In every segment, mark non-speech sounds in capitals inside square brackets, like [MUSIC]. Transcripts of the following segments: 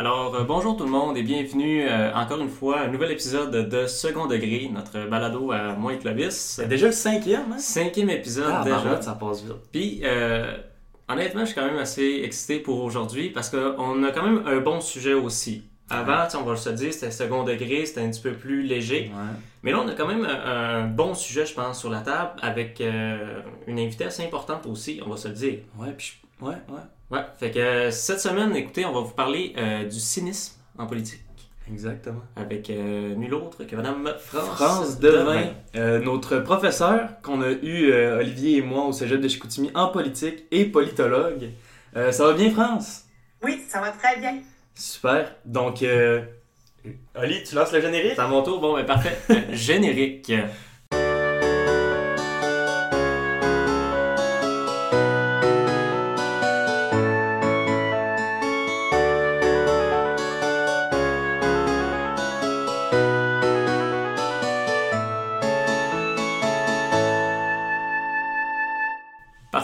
Alors, euh, bonjour tout le monde et bienvenue euh, encore une fois à un nouvel épisode de Second Degré, notre balado à moi et Clovis. C'est déjà le cinquième, hein? Cinquième épisode Ah, déjà. ça passe vite. Puis, euh, honnêtement, je suis quand même assez excité pour aujourd'hui parce qu'on a quand même un bon sujet aussi. Avant, on va se dire, c'était second degré, c'était un petit peu plus léger. Ouais. Mais là, on a quand même un, un bon sujet, je pense, sur la table avec une invitée assez importante aussi, on va se le dire. Ouais, puis je- ouais, ouais. Ouais, fait que euh, cette semaine, écoutez, on va vous parler euh, du cynisme en politique Exactement. avec euh, nul autre que Madame France, France Devin, euh, notre professeur qu'on a eu, euh, Olivier et moi, au cégep de Chicoutimi en politique et politologue. Euh, ça va bien, France? Oui, ça va très bien. Super. Donc, euh, Oli, tu lances le générique? C'est à mon tour, bon, ben parfait. [LAUGHS] Générique.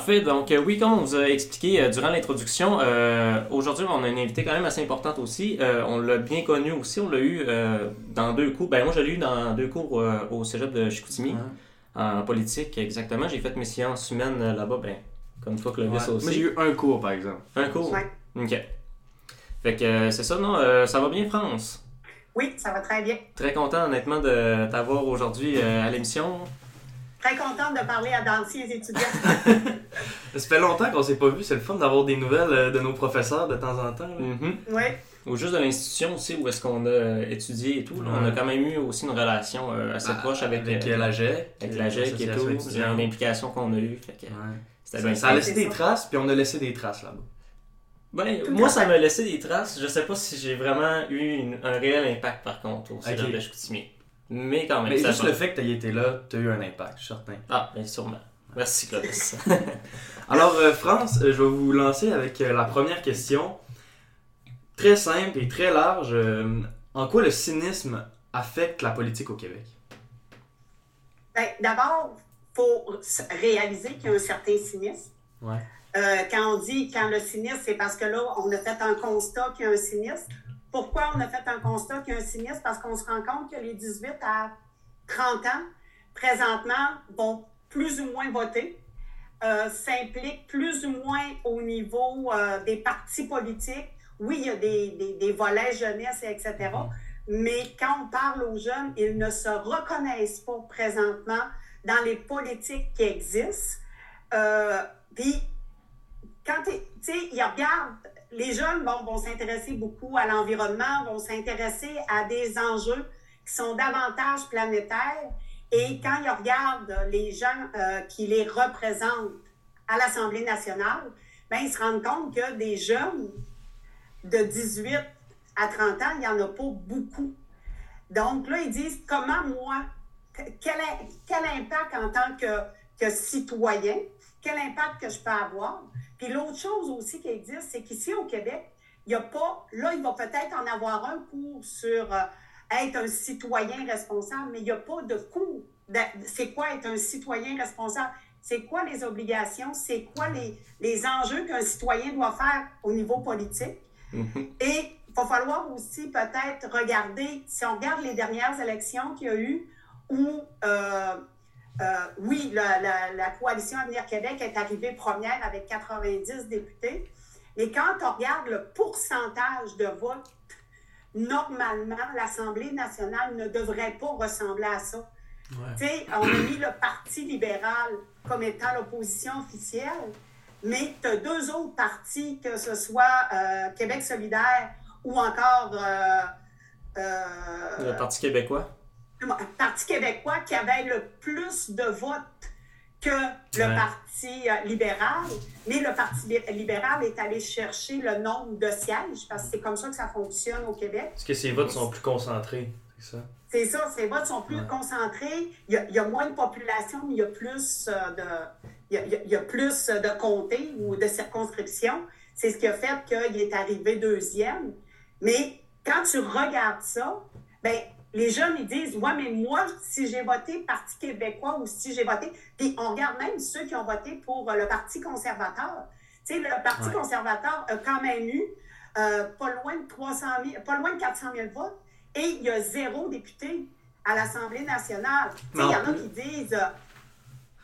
Parfait. Donc, euh, oui, comme on vous a expliqué euh, durant l'introduction, euh, aujourd'hui, on a une invitée quand même assez importante aussi. Euh, on l'a bien connue aussi. On l'a eu euh, dans deux cours. Ben, moi, je l'ai eu dans deux cours euh, au cégep de Chicoutimi, Ouais. en politique, exactement. J'ai fait mes sciences humaines euh, là-bas, ben, comme toi, Clovis Ouais. aussi. Moi, j'ai eu un cours, par exemple. Un cours? Ouais. OK. Fait que euh, c'est ça, non? euh, ça va bien, France? Oui, ça va très bien. Très content, honnêtement, de t'avoir aujourd'hui euh, à l'émission. Très contente de parler à d'anciens étudiants. Ça fait longtemps qu'on s'est pas vu. C'est le fun d'avoir des nouvelles euh, de nos professeurs de temps en temps. Mhm. oui, Ou juste de l'institution aussi, où est-ce qu'on a euh, étudié et tout. là. On a quand même eu aussi une relation euh, assez Ah, proche avec, avec euh, euh, la GEC. avec la GEC et tout. étudiante. L'implication qu'on a eue. Fait que Ouais. c'était Ça, bien ça a laissé des ça. traces, puis on a laissé des traces là-bas. Ben, moi, ça m'a laissé des traces. Je sais pas si j'ai vraiment eu une- un réel impact, par contre, au cégep Ok. de Chicoutimi. Mais quand même, Mais ça juste va. le fait que tu aies été là, tu as eu un impact, je suis certain. Ah, bien sûrement. Merci, Clovis. [LAUGHS] Alors, euh, France, euh, je vais vous lancer avec euh, la première question. Très simple et très large. euh, en quoi le cynisme affecte la politique au Québec? Ben, d'abord, il faut réaliser qu'il y a un certain cynisme. Ouais. Euh, quand on dit quand le cynisme, c'est parce que là, on a fait un constat qu'il y a un cynisme. Pourquoi on a fait un constat qu'il y a un cynisme? Parce qu'on se rend compte que les 18 à 30 ans, présentement, vont plus ou moins voter, euh, s'impliquent plus ou moins au niveau euh, des partis politiques. Oui, il y a des, des, volets jeunesse, et etc. Mais quand on parle aux jeunes, ils ne se reconnaissent pas présentement dans les politiques qui existent. Euh, Puis, quand ils regardent, les jeunes bon, vont s'intéresser beaucoup à l'environnement, vont s'intéresser à des enjeux qui sont davantage planétaires. Et quand ils regardent les gens euh, qui les représentent à l'Assemblée nationale, ben, ils se rendent compte que des jeunes de 18 à 30 ans, il n'y en a pas beaucoup. Donc là, ils disent comment moi, quel, quel impact en tant que, que citoyen, quel impact que je peux avoir? Puis l'autre chose aussi qui existe, c'est qu'ici au Québec, il n'y a pas, là, il va peut-être en avoir un cours sur euh, être un citoyen responsable, mais il n'y a pas de cours. C'est quoi être un citoyen responsable? C'est quoi les obligations? C'est quoi les, les enjeux qu'un citoyen doit faire au niveau politique? Mhm. Et il va falloir aussi peut-être regarder, si on regarde les dernières élections qu'il y a eu, où, euh, euh, oui, la, la- la coalition Avenir Québec est arrivée première avec 90 députés, mais quand on regarde le pourcentage de vote, normalement, l'Assemblée nationale ne devrait pas ressembler à ça. Tu sais, on a mis le Parti libéral comme étant l'opposition officielle, mais tu as deux autres partis, que ce soit euh, Québec solidaire ou encore euh, euh, Le Parti québécois. Parti québécois, qui avait le plus de votes que le Ouais. Parti euh, libéral. Mais le Parti li- libéral est allé chercher le nombre de sièges, parce que c'est comme ça que ça fonctionne au Québec. Est-ce que ces votes sont plus concentrés? C'est ça? C'est ça, ces votes sont plus Ouais. concentrés. Il y, a, il y a moins de population, mais il y a plus euh, de, il y a, il y a- il y a plus de comtés ou de circonscriptions. C'est ce qui a fait qu'il est arrivé deuxième. Mais quand tu regardes ça, ben, les jeunes, ils disent, ouais, mais moi, si j'ai voté Parti québécois ou si j'ai voté, puis on regarde même ceux qui ont voté pour euh, le Parti conservateur. Tu sais, le Parti Ouais. conservateur a quand même eu euh, pas, loin de 300 pas loin de 400 000 votes et il y a zéro député à l'Assemblée nationale. Il y en a qui disent euh,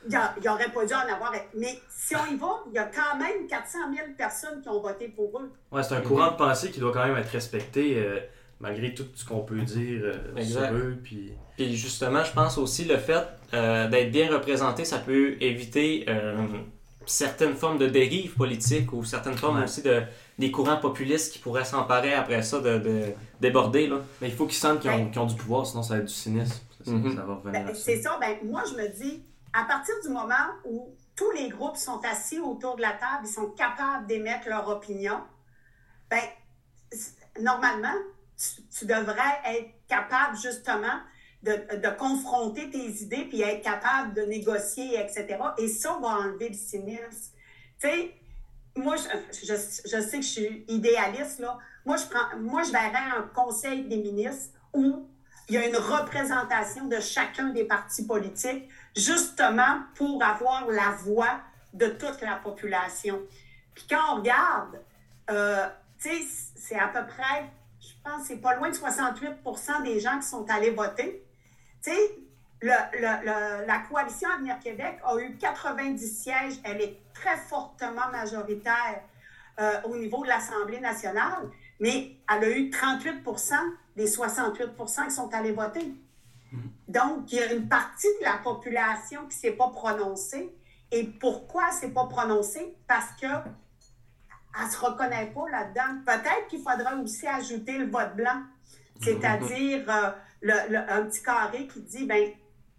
il n'y aurait pas dû en avoir. Mais si on y va, il y a quand même 400 000 personnes qui ont voté pour eux. Ouais, c'est un courant de pensée qui doit quand même être respecté. Euh, malgré tout ce qu'on peut dire sur eux. Puis... puis justement, je pense aussi le fait d'être bien représenté, ça peut éviter certaines formes de dérives politiques ou certaines formes aussi de des courants populistes qui pourraient s'emparer après ça de, déborder. Là. Mais il faut qu'ils sentent qu'ils ont, du pouvoir, sinon ça va être du cynisme. Mhm. Ben, c'est ça. Ben, moi, je me dis, à partir du moment où tous les groupes sont assis autour de la table, ils sont capables d'émettre leur opinion, ben, normalement, tu, devrais être capable justement de, confronter tes idées puis être capable de négocier, etc. Et ça va enlever le cynisme. Tu sais, moi, je, je, sais que je suis idéaliste, là. Moi, je prends, moi, je verrais un conseil des ministres où il y a une représentation de chacun des partis politiques, justement pour avoir la voix de toute la population. Puis quand on regarde, euh, tu sais, c'est à peu près, je pense, c'est pas loin de 68% des gens qui sont allés voter. Tu sais, la coalition Avenir Québec a eu 90 sièges. Elle est très fortement majoritaire euh, au niveau de l'Assemblée nationale, mais elle a eu 38% des 68% qui sont allés voter. Mm-hmm. Donc, il y a une partie de la population qui ne s'est pas prononcée. Et pourquoi elle ne s'est pas prononcée? Parce qu'elle ne se reconnaît pas là-dedans. Peut-être qu'il faudra aussi ajouter le vote blanc, c'est-à-dire euh, le, un petit carré qui dit, ben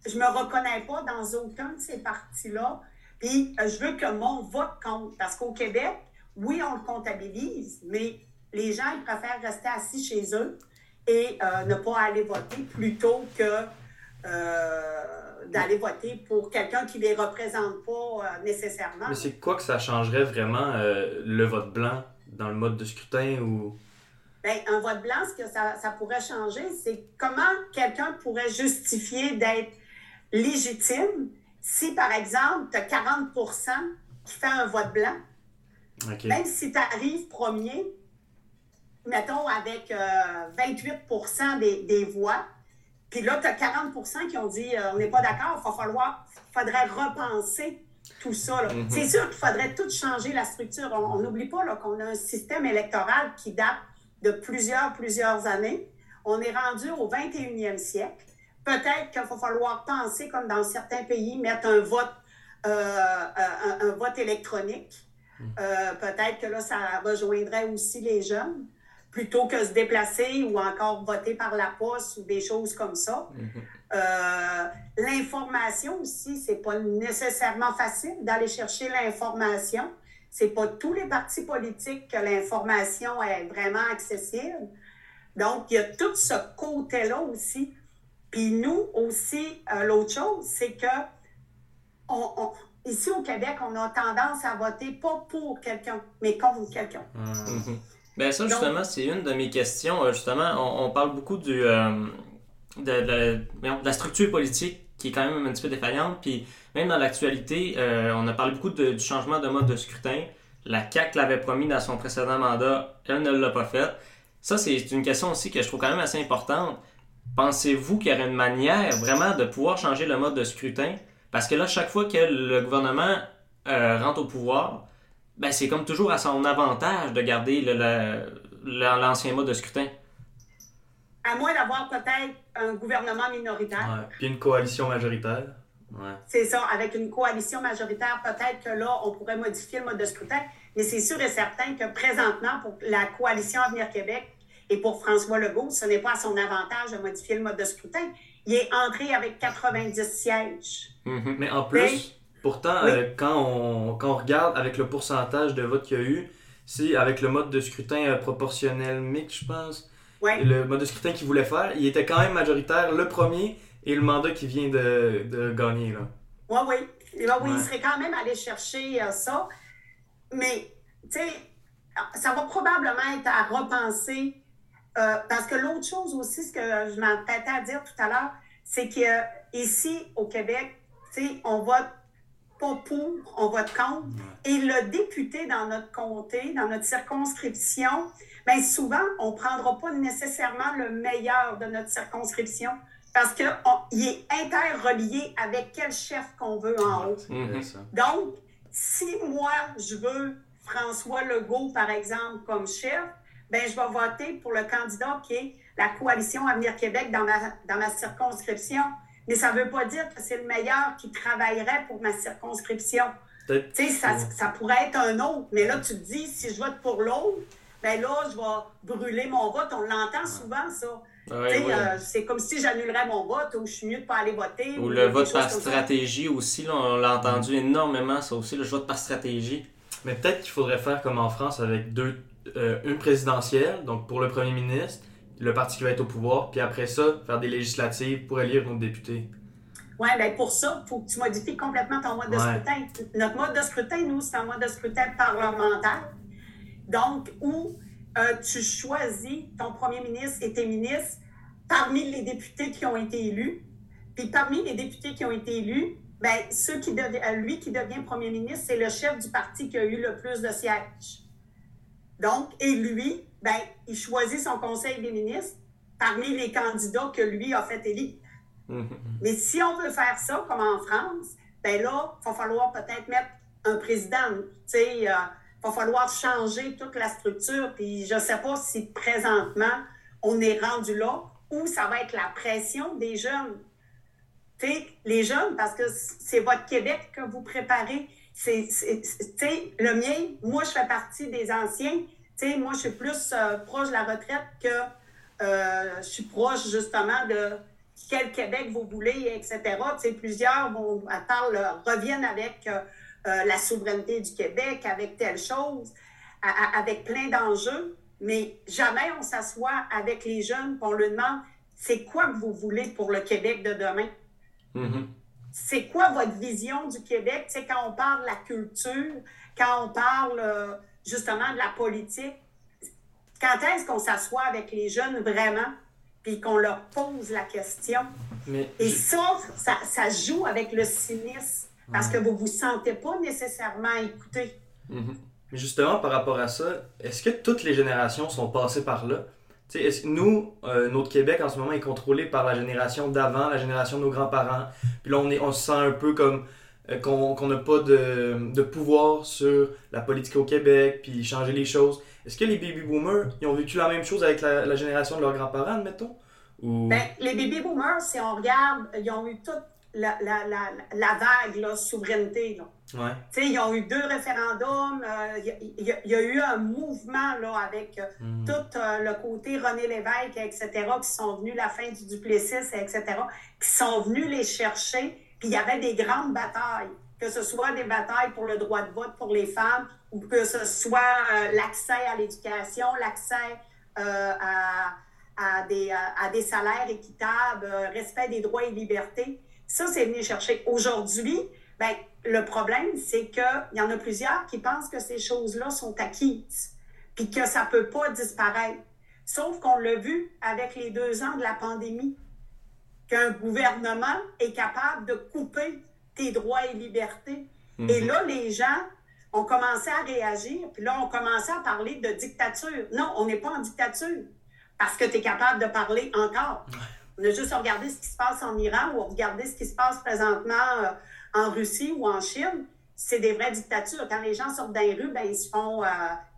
je me reconnais pas dans aucun de ces partis-là. Puis euh, je veux que mon vote compte. Parce qu'au Québec, oui, on le comptabilise, mais les gens, ils préfèrent rester assis chez eux et euh, ne pas aller voter plutôt que d'aller voter pour quelqu'un qui ne les représente pas nécessairement. Mais c'est quoi que ça changerait vraiment le vote blanc dans le mode de scrutin ou? Bien, un vote blanc, ce que ça, ça pourrait changer, c'est comment quelqu'un pourrait justifier d'être légitime si, par exemple, tu as 40% qui fait un vote blanc. Même si tu arrives premier, mettons avec 28 euh, des, des, voix, puis là, tu as 40% qui ont dit euh, on n'est pas d'accord, il falloir, faudrait repenser tout ça. Mm-hmm. C'est sûr qu'il faudrait tout changer la structure. On n'oublie pas qu'on a un système électoral qui date de plusieurs, plusieurs années. On est rendu au 21e siècle. Peut-être qu'il va falloir penser, comme dans certains pays, mettre un vote, euh, un, vote électronique. Euh, peut-être que là, ça rejoindrait aussi les jeunes, plutôt que se déplacer ou encore voter par la poste ou des choses comme ça. Hmm. Euh, l'information aussi, c'est pas nécessairement facile d'aller chercher l'information. C'est pas tous les partis politiques que l'information est vraiment accessible. Donc, il y a tout ce côté-là aussi puis nous aussi, euh, l'autre chose, c'est que ici au Québec, on a tendance à voter pas pour quelqu'un, mais contre quelqu'un. Mhm. Ben ça, justement, c'est une de mes questions. Euh, justement, on, parle beaucoup du, euh, de, la structure politique qui est quand même un petit peu défaillante. Puis même dans l'actualité, on a parlé beaucoup du changement de mode de scrutin. La CAQ l'avait promis dans son précédent mandat, elle ne l'a pas fait. Ça, c'est une question aussi que je trouve quand même assez importante. Pensez-vous qu'il y aurait une manière vraiment de pouvoir changer le mode de scrutin? Parce que là, chaque fois que le gouvernement euh, rentre au pouvoir, ben, c'est comme toujours à son avantage de garder l'ancien mode de scrutin. À moins d'avoir peut-être un gouvernement minoritaire. Puis une coalition majoritaire. C'est ça. Avec une coalition majoritaire, peut-être que là, on pourrait modifier le mode de scrutin. Mais c'est sûr et certain que présentement, pour la coalition Avenir Québec, et pour François Legault, ce n'est pas à son avantage de modifier le mode de scrutin. Il est entré avec 90 sièges. Mhm. Mais en plus, pourtant, euh, quand, on, quand on regarde avec le pourcentage de votes qu'il y a eu, c'est avec le mode de scrutin euh, proportionnel mixte, je pense. Le mode de scrutin qu'il voulait faire, il était quand même majoritaire le premier et le mandat qui vient de, de gagner. Là. oui, oui. oui, il serait quand même allé chercher euh, ça. Mais, tu sais, ça va probablement être à repenser euh, parce que l'autre chose aussi, ce que je m'entêtais à dire tout à l'heure, c'est qu'ici, au Québec, on vote pas pour, on vote contre. Et le député dans notre comté, dans notre circonscription, bien souvent, on ne prendra pas nécessairement le meilleur de notre circonscription parce qu'il est interrelié avec quel chef qu'on veut en haut. Donc, si moi, je veux François Legault, par exemple, comme chef, ben, je vais voter pour le candidat qui est la coalition Avenir Québec dans ma, dans ma circonscription. Mais ça ne veut pas dire que c'est le meilleur qui travaillerait pour ma circonscription. Tu sais, ça, ça, pourrait être un autre. Mais là, tu te dis, si je vote pour l'autre, ben là, je vais brûler mon vote. On l'entend souvent, ça. Euh, c'est comme si j'annulerais mon vote ou je suis mieux de ne pas aller voter. Ou, le vote par stratégie aussi, on l'a entendu énormément, ça aussi, le vote par stratégie. Mais peut-être qu'il faudrait faire comme en France avec deux, euh, une présidentielle, donc pour le premier ministre, le parti qui va être au pouvoir, puis après ça, faire des législatives pour élire nos députés. Oui, bien pour ça, il faut que tu modifies complètement ton mode de scrutin. Notre mode de scrutin, nous, c'est un mode de scrutin parlementaire. Donc, où euh, tu choisis ton premier ministre et tes ministres parmi les députés qui ont été élus. Puis parmi les députés qui ont été élus, ben, ceux qui euh, lui qui devient premier ministre, c'est le chef du parti qui a eu le plus de sièges. Donc, et lui, ben, il choisit son conseil des ministres parmi les candidats que lui a fait élire. Mm-hmm. Mais si on veut faire ça, comme en France, ben là, il va falloir peut-être mettre un président. Tu il va falloir changer toute la structure. Puis je ne sais pas si présentement, on est rendu là où ça va être la pression des jeunes. Tu sais, les jeunes, parce que c'est votre Québec que vous préparez. C'est, le mien, moi, je fais partie des anciens moi, je suis plus euh, proche de la retraite que euh, je suis proche justement de quel Québec vous voulez, etc. plusieurs vont, parlent, reviennent avec euh, la souveraineté du Québec, avec telle chose, avec plein d'enjeux, mais jamais on s'assoit avec les jeunes et on leur demande c'est quoi que vous voulez pour le Québec de demain? Mm-hmm. C'est quoi votre vision du Québec? C'est quand on parle de la culture, quand on parle justement de la politique. Quand est-ce qu'on s'assoit avec les jeunes vraiment, puis qu'on leur pose la question? Et ça, ça, joue avec le cynisme, parce que vous ne vous sentez pas nécessairement écouté. Mais justement, par rapport à ça, est-ce que toutes les générations sont passées par là? Est-ce que nous, euh, notre Québec en ce moment est contrôlé par la génération d'avant, la génération de nos grands-parents? Puis là, on, est, on se sent un peu comme euh, qu'on n'a pas de, pouvoir sur la politique au Québec, puis changer les choses. Est-ce que les baby boomers, ils ont vécu la même chose avec la, génération de leurs grands-parents, admettons? Ou... Ben, les baby boomers, si on regarde, ils ont eu toute la, vague, la souveraineté. Là. Ils ont eu deux référendums, euh, il y, a eu un mouvement là, avec euh, hmm. tout le côté René Lévesque, etc., qui sont venus, la fin du Duplessis, etc., qui sont venus les chercher puis il y avait des grandes batailles, que ce soit des batailles pour le droit de vote pour les femmes ou que ce soit euh, l'accès à l'éducation, l'accès euh, à, des, à, des, salaires équitables, euh, respect des droits et libertés. Ça, c'est venu chercher. Aujourd'hui, ben, le problème, c'est qu'il y en a plusieurs qui pensent que ces choses-là sont acquises, puis que ça ne peut pas disparaître. Sauf qu'on l'a vu avec les deux ans de la pandémie qu'un gouvernement est capable de couper tes droits et libertés. Mhm. Et là, les gens ont commencé à réagir, puis là, on commencé à parler de dictature. Non, on n'est pas en dictature parce que tu es capable de parler encore. On a juste regardé ce qui se passe en Iran ou regardé ce qui se passe présentement euh, en Russie ou en Chine. C'est des vraies dictatures. Quand les gens sortent dans les rues, ben, ils se font, euh,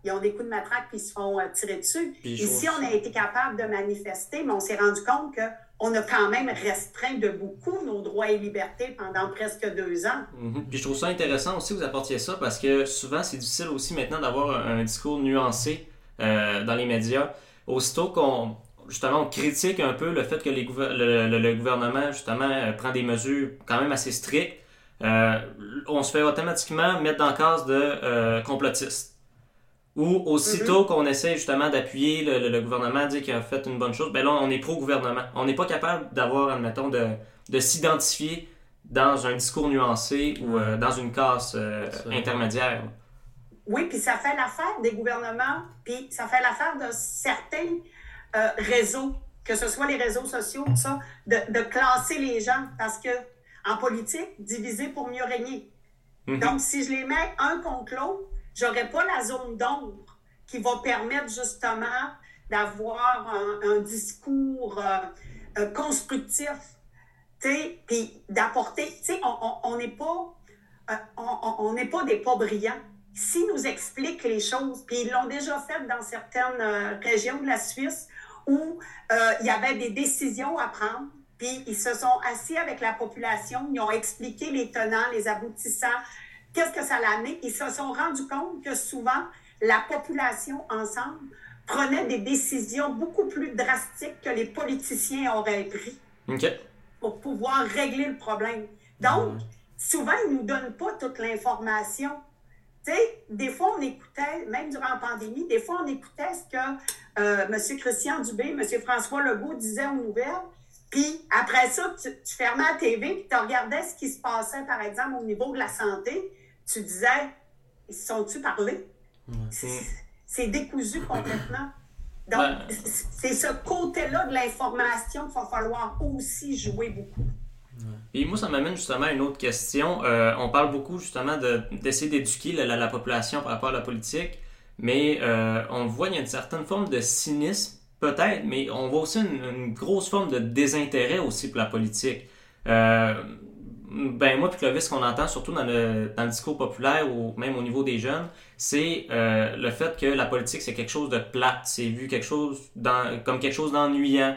ils ont des coups de matraque puis ils se font euh, tirer dessus. Ici, on a été capable de manifester, mais on s'est rendu compte que on a quand même restreint de beaucoup nos droits et libertés pendant presque deux ans. Mhm. Puis je trouve ça intéressant aussi que vous apportiez ça parce que souvent c'est difficile aussi maintenant d'avoir un, discours nuancé euh, dans les médias. Aussitôt qu'on justement critique un peu le fait que le, gouvernement justement euh, prend des mesures quand même assez strictes, euh, on se fait automatiquement mettre dans le case de complotiste. Ou aussitôt mhm. qu'on essaie justement d'appuyer le, gouvernement, dire qu'il a fait une bonne chose, ben là, on est pro-gouvernement. On n'est pas capable d'avoir, admettons, de, de s'identifier dans un discours nuancé ou euh, dans une casse euh, intermédiaire. Oui, puis ça fait l'affaire des gouvernements, puis ça fait l'affaire de certains euh, réseaux, que ce soit les réseaux sociaux, ça, de, de, classer les gens, parce que en politique, diviser pour mieux régner. Mhm. Donc, si je les mets un contre l'autre, j'aurais pas la zone d'ombre qui va permettre justement d'avoir un, discours euh, euh, constructif, puis d'apporter, tu sais, on n'est pas, euh, on n'est pas des pas brillants. S'ils nous expliquent les choses, puis ils l'ont déjà fait dans certaines régions de la Suisse où il y avait des décisions à prendre, puis ils se sont assis avec la population, ils ont expliqué les tenants, les aboutissants, qu'est-ce que ça l'a amené? Ils se sont rendus compte que souvent, la population ensemble prenait des décisions beaucoup plus drastiques que les politiciens auraient pris pour pouvoir régler le problème. Donc, souvent, ils ne nous donnent pas toute l'information. Tu sais, des fois, on écoutait, même durant la pandémie, des fois, on écoutait ce que euh, M. Christian Dubé, M. François Legault disaient aux nouvelles. Puis après ça, tu, fermais la TV et tu regardais ce qui se passait, par exemple, au niveau de la santé. Tu disais, ils se sont-tu parlé? C'est décousu complètement. Donc, c'est ce côté-là de l'information qu'il va falloir aussi jouer beaucoup. Et moi, ça m'amène justement à une autre question. Euh, on parle beaucoup justement d'essayer d'éduquer la, population par rapport à la politique, mais euh, on voit qu'il y a une certaine forme de cynisme Peut-être, mais on voit aussi une, grosse forme de désintérêt aussi pour la politique. Euh, ben moi puis Clovis, ce qu'on entend surtout dans le, dans le discours populaire ou même au niveau des jeunes, c'est euh, le fait que la politique c'est quelque chose de plate, c'est vu quelque chose dans, comme quelque chose d'ennuyant,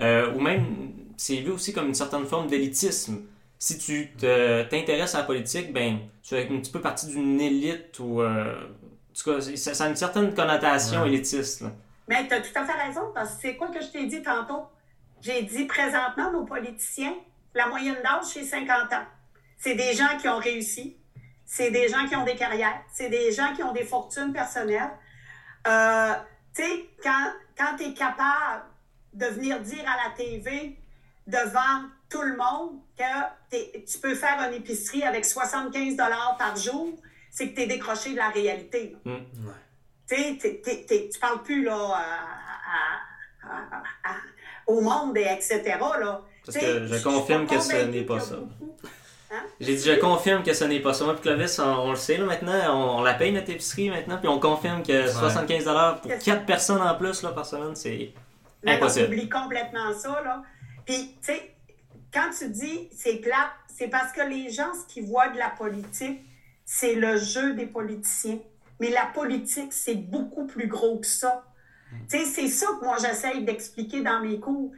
euh, ou même c'est vu aussi comme une certaine forme d'élitisme. Si tu t'intéresses à la politique, ben tu es un petit peu partie d'une élite ou en tout cas, ça, a une certaine connotation élitiste. Là. Mais tu as tout à fait raison, parce que c'est quoi que je t'ai dit tantôt? J'ai dit présentement, nos politiciens, la moyenne d'âge, c'est 50 ans. C'est des gens qui ont réussi, c'est des gens qui ont des carrières, c'est des gens qui ont des fortunes personnelles. Euh, tu sais, quand, quand tu es capable de venir dire à la TV devant tout le monde que tu peux faire une épicerie avec 75 par jour, c'est que tu es décroché de la réalité. Mmh. Tu sais, tu parles plus là, au monde, et etc. Là. Parce que je confirme que ce n'est pas ça. Hein? J'ai dit, je confirme que ce n'est pas ça. Moi, puis Clovis, on, le sait là, maintenant, on, la paye notre épicerie maintenant, puis on confirme que 75$ pour 4 personnes en plus là, par semaine, c'est impossible. On oublie complètement ça. Là. Puis, tu sais, quand tu dis c'est plat, c'est parce que les gens, ce qu'ils voient de la politique, c'est le jeu des politiciens. Mais la politique, c'est beaucoup plus gros que ça. C'est ça que moi, j'essaye d'expliquer dans mes cours.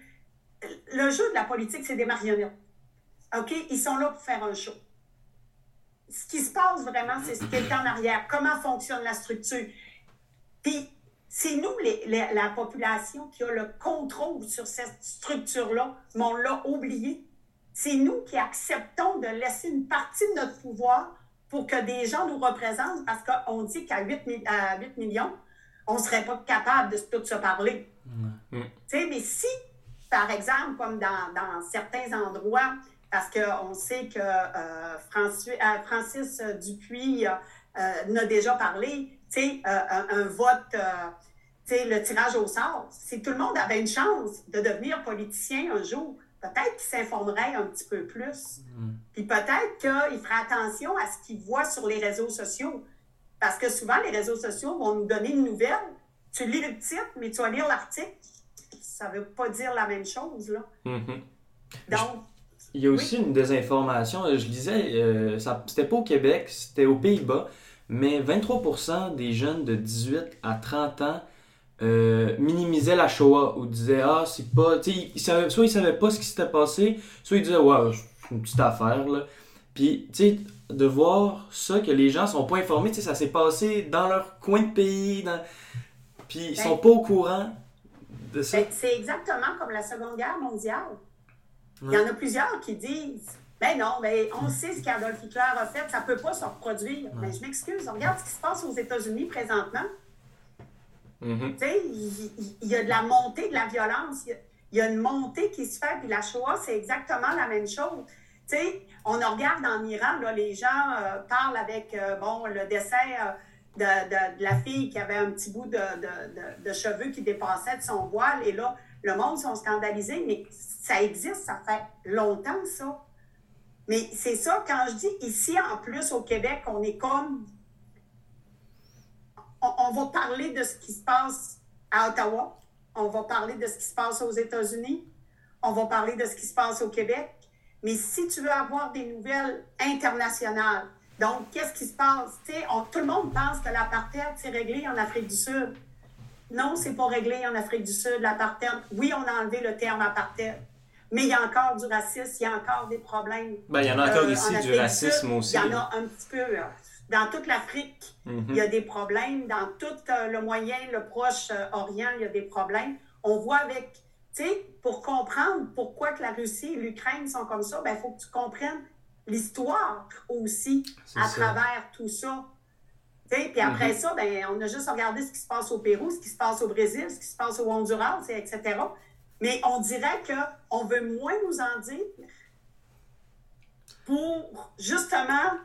Le jeu de la politique, c'est des marionnettes. OK? Ils sont là pour faire un show. Ce qui se passe vraiment, c'est ce qui est en arrière. Comment fonctionne la structure? Puis, c'est nous, la population, qui a le contrôle sur cette structure-là, mais on l'a oublié. C'est nous qui acceptons de laisser une partie de notre pouvoir pour que des gens nous représentent, parce qu'on dit qu'à 8, 8, millions, on ne serait pas capable de tout se parler. Mm. Mais si, par exemple, comme dans, certains endroits, parce qu'on sait que euh, euh, Francis, Dupuis euh, n'a déjà parlé, un, un, vote, le tirage au sort, si tout le monde avait une chance de devenir politicien un jour, peut-être qu'il s'informerait un petit peu plus. Mm. Puis peut-être qu'il ferait attention à ce qu'il voit sur les réseaux sociaux. Parce que souvent, les réseaux sociaux vont nous donner une nouvelle. Tu lis le titre, mais tu vas lire l'article. Ça ne veut pas dire la même chose, là. Mm-hmm. Donc... Il y a aussi une désinformation. Je disais, euh, c'était pas au Québec, c'était aux Pays-Bas, mais 23% des jeunes de 18 à 30 ans euh, minimisait la Shoah ou disait ah c'est pas tu sais soit ils savaient pas ce qui s'était passé soit ils disaient ouais c'est une petite affaire là puis tu sais de voir ça que les gens sont pas informés tu sais ça s'est passé dans leur coin de pays dans... puis ils sont ben, pas au courant de ça ben, c'est exactement comme la Seconde Guerre mondiale il y en a plusieurs qui disent ben non, mais on sait ce qu'Adolf Hitler a fait, ça peut pas se reproduire. Mais ben, je m'excuse, regarde ce qui se passe aux États-Unis présentement. Mm-hmm. Il, y, a de la montée de la violence, il y, a, une montée qui se fait, puis la Shoah, c'est exactement la même chose. on regarde en Iran, là, les gens euh, parlent avec euh, bon, le décès euh, de, la fille qui avait un petit bout de, cheveux qui dépassait de son voile, et là, le monde sont scandalisés, mais ça existe, ça fait longtemps, ça. Mais c'est ça, quand je dis ici, en plus, au Québec, on est comme. On, va parler de ce qui se passe à Ottawa, on va parler de ce qui se passe aux États-Unis, on va parler de ce qui se passe au Québec. Mais si tu veux avoir des nouvelles internationales, donc qu'est-ce qui se passe? tout le monde pense que l'apartheid, c'est réglé en Afrique du Sud. Non, c'est pas réglé en Afrique du Sud, l'apartheid. Oui, on a enlevé le terme apartheid. Mais il y a encore du racisme, il y a encore des problèmes. Ben, il y en a encore euh, ici du racisme aussi. Il y en a un petit peu. Euh, dans toute l'Afrique, mhm. il y a des problèmes. Dans tout euh, le Moyen, le Proche-Orient, il y a des problèmes. On voit avec, tu sais, pour comprendre pourquoi que la Russie et l'Ukraine sont comme ça, il ben, faut que tu comprennes l'histoire aussi à travers tout ça. Puis après mhm. ça, ben, on a juste regardé ce qui se passe au Pérou, ce qui se passe au Brésil, ce qui se passe au Honduras, etc. Mais on dirait qu'on veut moins nous en dire pour justement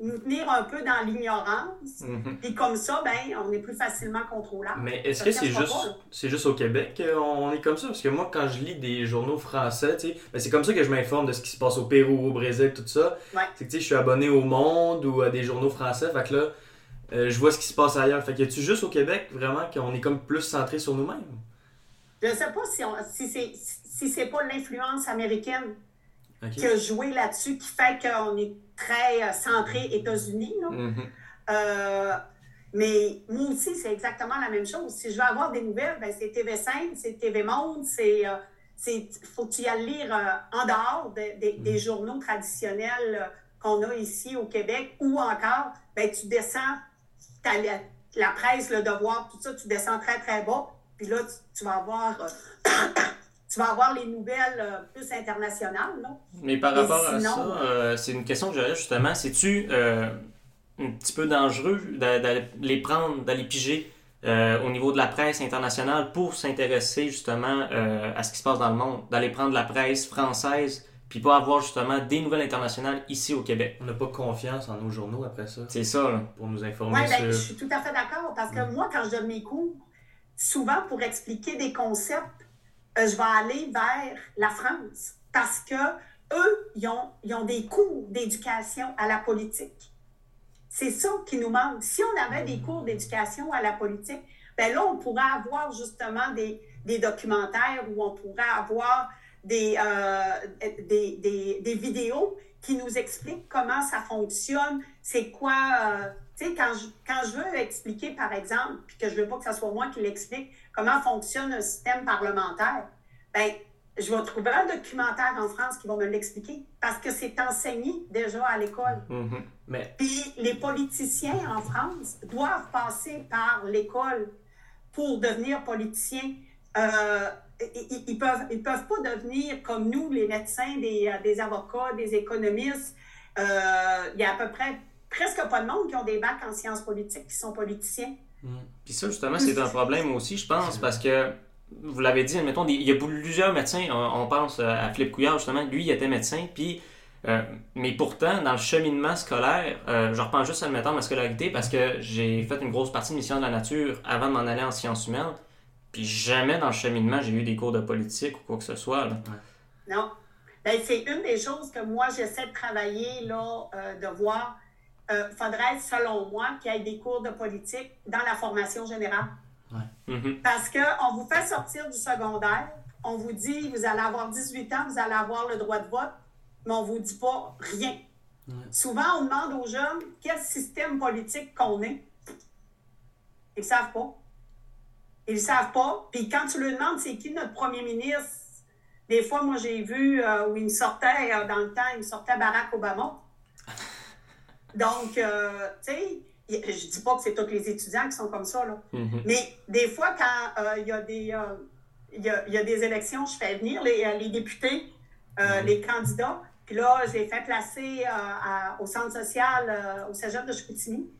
nous tenir un peu dans l'ignorance. Mhm. Puis comme ça, ben, on est plus facilement contrôlable. Mais est-ce que c'est juste, c'est juste au Québec qu'on est comme ça? Parce que moi, quand je lis des journaux français, ben, c'est comme ça que je m'informe de ce qui se passe au Pérou, au Brésil, tout ça. C'est que je suis abonné au Monde ou à des journaux français. Fait que là, euh, je vois ce qui se passe ailleurs. Fait que tu juste au Québec vraiment qu'on est comme plus centré sur nous-mêmes? Je ne sais pas si, si c'est si c'est pas l'influence américaine qui a joué là-dessus, qui fait qu'on est très euh, centré États-Unis. Mm-hmm. Euh, mais moi aussi, c'est exactement la même chose. Si je veux avoir des nouvelles, ben, c'est TV5, c'est TV Monde, c'est. Euh, faut que tu y ailles lire en dehors des mm-hmm. journaux traditionnels qu'on a ici au Québec ou encore, ben, tu descends, la, la presse, le devoir, tout ça, tu descends très, très bas puis là, tu, vas avoir. Euh, tu vas avoir les nouvelles euh, plus internationales. Non? Mais par rapport à ça, euh, c'est une question que j'aurais justement. C'est-tu un petit peu dangereux d'aller les prendre, d'aller piger au niveau de la presse internationale pour s'intéresser justement à ce qui se passe dans le monde, d'aller prendre la presse française puis pas avoir justement des nouvelles internationales ici au Québec? On n'a pas confiance en nos journaux après ça. C'est ça, là. Pour nous informer. Oui, ben, je suis tout à fait d'accord parce que moi, quand je donne mes cours, souvent pour expliquer des concepts, euh, je vais aller vers la France parce que eux, ils ont, ils ont des cours d'éducation à la politique. C'est ça qui nous manque. Si on avait des cours d'éducation à la politique, ben là, on pourrait avoir justement des, des documentaires où on pourrait avoir des, euh, des, des, vidéos qui nous expliquent comment ça fonctionne, c'est quoi, euh, tu sais, quand je, quand je veux expliquer, par exemple, puis que je veux pas que ce soit moi qui l'explique, comment fonctionne un système parlementaire, ben je vais trouver un documentaire en France qui va me l'expliquer parce que c'est enseigné déjà à l'école. Mm-hmm. Mais... Puis les politiciens en France doivent passer par l'école pour devenir politiciens. Euh, ils, ils, peuvent, ils peuvent pas devenir comme nous, les médecins, des, des avocats, des économistes. Euh, il y a à peu près presque pas de monde qui ont des bacs en sciences politiques qui sont politiciens. Mm. Puis ça, justement, c'est un problème aussi, je pense, parce que vous l'avez dit, admettons, il y a plusieurs médecins. On, pense à Philippe Couillard, justement, lui, il était médecin, puis. Euh, mais pourtant, dans le cheminement scolaire, euh, je reprends juste, admettons, ma scolarité parce que j'ai fait une grosse partie de mission de la nature avant de m'en aller en sciences humaines. Puis jamais dans le cheminement, j'ai eu des cours de politique ou quoi que ce soit. Non. Ben, c'est une des choses que moi, j'essaie de travailler, là, euh, de voir euh, faudrait, selon moi, qu'il y ait des cours de politique dans la formation générale. Mm-hmm. Parce qu'on vous fait sortir du secondaire, on vous dit, vous allez avoir 18 ans, vous allez avoir le droit de vote, mais on ne vous dit pas rien. Souvent, on demande aux jeunes quel système politique qu'on est. Ils ne savent pas. Ils ne savent pas. Puis quand tu leur demandes c'est qui notre premier ministre, des fois, moi, j'ai vu euh, où il me sortait, euh, dans le temps, il me sortait Barack Obama. [LAUGHS] Donc, euh, tu sais, je dis pas que c'est tous les étudiants qui sont comme ça, là. Mm-hmm. Mais des fois, quand euh, il y, a des, euh, y, a, des élections, je fais venir les, les députés, mm-hmm. les candidats. Puis là, je les fais placer au centre social, au cégep de Chicoutimi.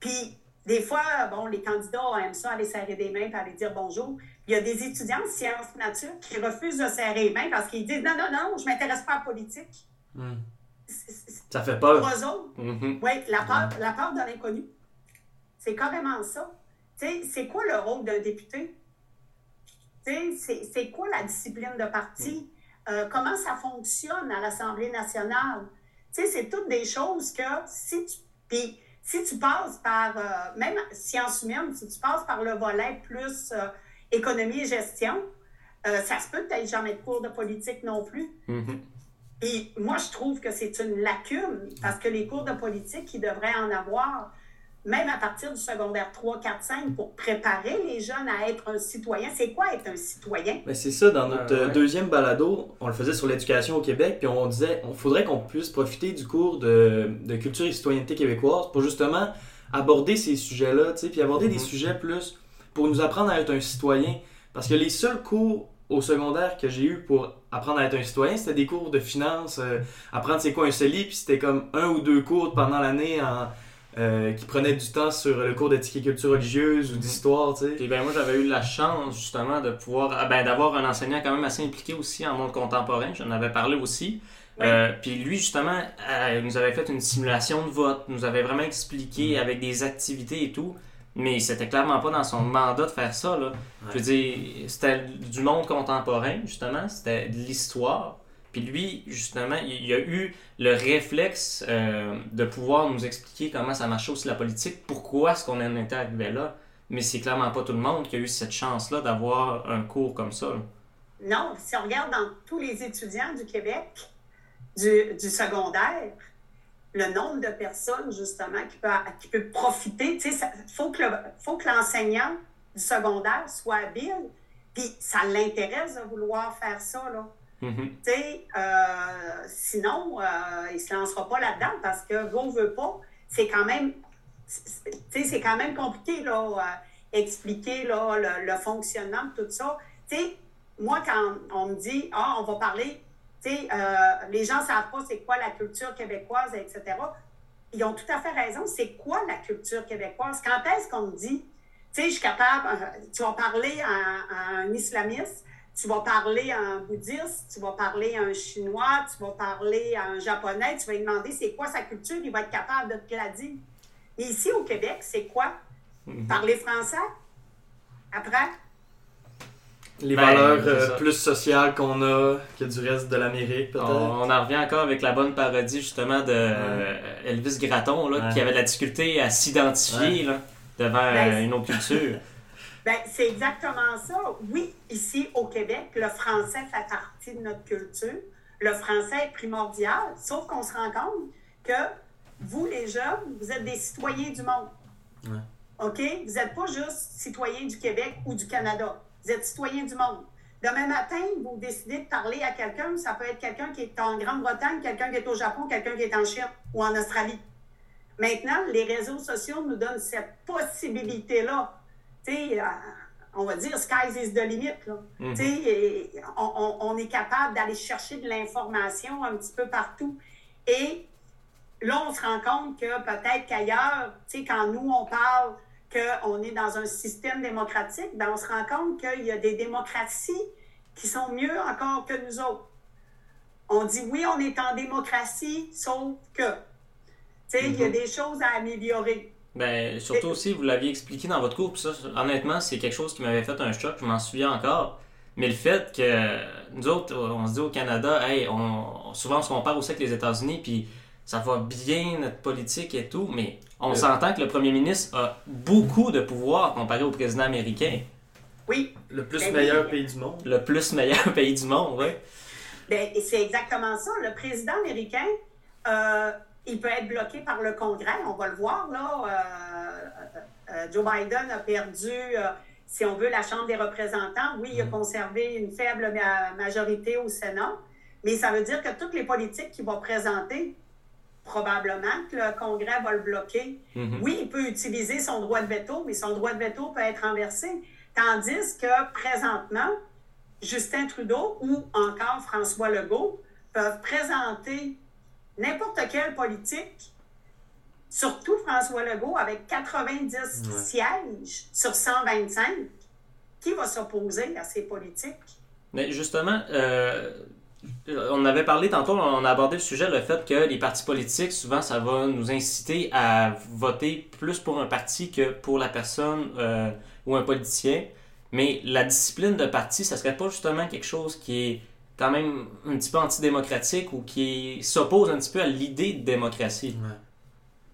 Puis des fois, bon, les candidats aiment ça, aller serrer des mains et aller dire bonjour. Il y a des étudiants de sciences nature qui refusent de serrer les mains parce qu'ils disent non, non, non, je ne m'intéresse pas à la politique. Mm. Ça fait peur. Pour eux autres. Mm-hmm. Oui, la peur, la peur de l'inconnu. C'est carrément ça. c'est quoi le rôle d'un député? C'est quoi la discipline de parti? Mm. Euh, comment ça fonctionne à l'Assemblée nationale? Tu sais, c'est toutes des choses que si tu. Si tu passes par, euh, même sciences humaines, si tu passes par le volet plus euh, économie et gestion, euh, ça se peut que tu jamais de cours de politique non plus. Mm-hmm. Et moi, je trouve que c'est une lacune parce que les cours de politique, ils devraient en avoir même à partir du secondaire 3, 4, 5, pour préparer les jeunes à être un citoyen. C'est quoi être un citoyen? Ben, c'est ça, dans notre euh, deuxième balado, on le faisait sur l'éducation au Québec, puis on disait, on faudrait qu'on puisse profiter du cours de, culture et citoyenneté québécoise pour justement aborder ces sujets-là, puis aborder des mhm. sujets plus pour nous apprendre à être un citoyen. Parce que les seuls cours au secondaire que j'ai eu pour apprendre à être un citoyen, c'était des cours de finance, euh, apprendre c'est quoi un CELI, puis c'était comme un ou deux cours pendant l'année en euh, qui prenait du temps sur le cours d'éthique et culture religieuse ou mhm. d'histoire, tu sais. Puis ben moi j'avais eu la chance justement de pouvoir ah, ben, d'avoir un enseignant quand même assez impliqué aussi en monde contemporain, j'en avais parlé aussi. Euh, puis lui justement euh, nous avait fait une simulation de vote, nous avait vraiment expliqué mhm. avec des activités et tout. Mais c'était clairement pas dans son mandat de faire ça. Là. Je veux dire, c'était du monde contemporain, justement, c'était de l'histoire. Puis lui, justement, il, a eu le réflexe euh, de pouvoir nous expliquer comment ça marche aussi la politique, pourquoi est-ce qu'on en était arrivé là. Mais c'est clairement pas tout le monde qui a eu cette chance-là d'avoir un cours comme ça. Non, si on regarde dans tous les étudiants du Québec, du, du secondaire, le nombre de personnes, justement, qui peut, qui peut profiter, il faut que l'enseignant du secondaire soit habile, puis ça l'intéresse de vouloir faire ça, là. Mm-hmm. Euh, sinon, euh, il ne se lancera pas là-dedans parce que vous veut pas. C'est quand même, c'est quand même compliqué là, euh, expliquer là, le, fonctionnement de tout ça. moi, quand on me dit, ah, on va parler, les gens ne savent pas c'est quoi la culture québécoise, etc. Ils ont tout à fait raison. C'est quoi la culture québécoise? Quand est-ce qu'on me dit, tu sais, je suis capable, tu vas parler à un islamiste, tu vas parler à un bouddhiste, tu vas parler à un chinois, tu vas parler à un japonais, tu vas lui demander c'est quoi sa culture, il va être capable de te la dire. Ici au Québec, c'est quoi? Mhm. Parler français? Après? Les ben, valeurs euh, plus sociales qu'on a que du reste de l'Amérique, peut-être? On, en revient encore avec la bonne parodie, justement, de euh, Elvis Gratton, là, qui avait de la difficulté à s'identifier devant ben, une autre culture. [LAUGHS] Ben, c'est exactement ça. Oui, ici au Québec, le français fait partie de notre culture. Le français est primordial, sauf qu'on se rend compte que vous, les jeunes, vous êtes des citoyens du monde. OK? Vous n'êtes pas juste citoyens du Québec ou du Canada. Vous êtes citoyens du monde. Demain matin, vous décidez de parler à quelqu'un, ça peut être quelqu'un qui est en Grande-Bretagne, quelqu'un qui est au Japon, quelqu'un qui est en Chine ou en Australie. Maintenant, les réseaux sociaux nous donnent cette possibilité-là euh, on va dire, sky is the limit. Mhm. on, est capable d'aller chercher de l'information un petit peu partout. Et là, on se rend compte que peut-être qu'ailleurs, quand nous, on parle qu'on est dans un système démocratique, ben, on se rend compte qu'il y a des démocraties qui sont mieux encore que nous autres. On dit oui, on est en démocratie, sauf que, il y a mhm. des choses à améliorer. Ben, surtout aussi, vous l'aviez expliqué dans votre cours, puis ça, honnêtement, c'est quelque chose qui m'avait fait un choc, je m'en souviens encore. Mais le fait que nous autres, on se dit au Canada, hey, on, souvent on se compare aussi avec les États-Unis, puis ça va bien notre politique et tout, mais on s'entend que le premier ministre a beaucoup de pouvoir comparé au président américain. Oui. Le plus ben meilleur pays du monde. Le plus meilleur [LAUGHS] pays du monde, oui. Ben, c'est exactement ça. Le président américain, euh, il peut être bloqué par le Congrès. On va le voir, là. Euh, euh, euh, Joe Biden a perdu, si on veut, la Chambre des représentants. Oui, il a mm-hmm. conservé une faible majorité au Sénat, mais ça veut dire que toutes les politiques qu'il va présenter, probablement que le Congrès va le bloquer. Mm-hmm. Oui, il peut utiliser son droit de veto, mais son droit de veto peut être renversé. Tandis que présentement, Justin Trudeau ou encore François Legault peuvent présenter n'importe quelle politique, surtout François Legault, avec 90 sièges sur 125, qui va s'opposer à ces politiques? Mais justement, euh, on avait parlé tantôt, on a abordé le sujet, le fait que les partis politiques, souvent, ça va nous inciter à voter plus pour un parti que pour la personne euh, ou un politicien. Mais la discipline de parti, ça serait pas justement quelque chose qui est quand même un petit peu antidémocratique ou qui s'oppose un petit peu à l'idée de démocratie.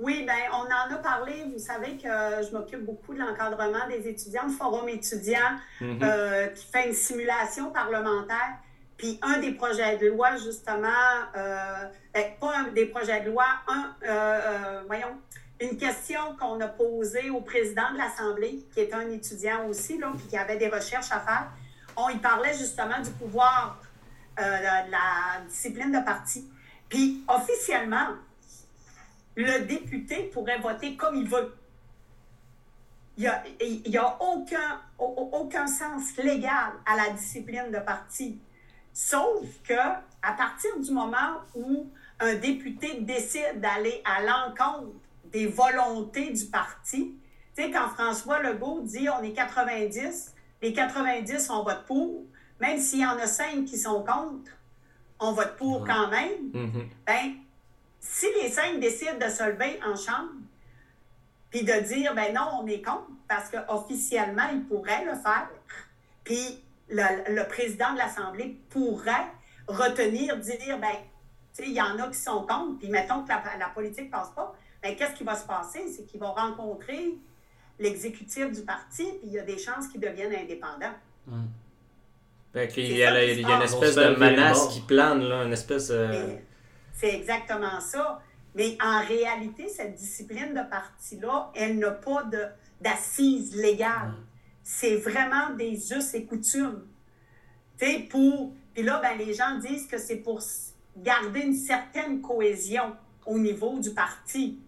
Oui, ben on en a parlé. Vous savez que je m'occupe beaucoup de l'encadrement des étudiants, le forum étudiant mhm. euh, qui fait une simulation parlementaire. Puis un des projets de loi, justement, euh, ben, pas un des projets de loi, un, euh, voyons, une question qu'on a posée au président de l'Assemblée, qui est un étudiant aussi, là, puis qui avait des recherches à faire. On y parlait justement du pouvoir de la discipline de parti. Puis officiellement, le député pourrait voter comme il veut. Il n'y a, a aucun, aucun sens légal à la discipline de parti. Sauf que à partir du moment où un député décide d'aller à l'encontre des volontés du parti, tu sais, quand François Legault dit on est 90, les 90, on vote pour, même s'il y en a cinq qui sont contre, on vote pour quand même, mm-hmm. ben, si les cinq décident de se lever en chambre, puis de dire, ben non, on est contre, parce qu'officiellement, ils pourraient le faire, puis le, président de l'Assemblée pourrait retenir, dire, ben, tu sais, il y en a qui sont contre, puis mettons que la, politique ne passe pas, ben, qu'est-ce qui va se passer? C'est qu'ils vont rencontrer l'exécutif du parti, puis il y a des chances qu'ils deviennent indépendants. Hmm. Ben, il, y a, il, y a, une espèce de menace qui plane, là, une espèce. de... C'est exactement ça. Mais en réalité, cette discipline de parti-là, elle n'a pas d'assises légales. Mm. C'est vraiment des us et coutumes. Tu pour. Puis là, ben, les gens disent que c'est pour garder une certaine cohésion au niveau du parti.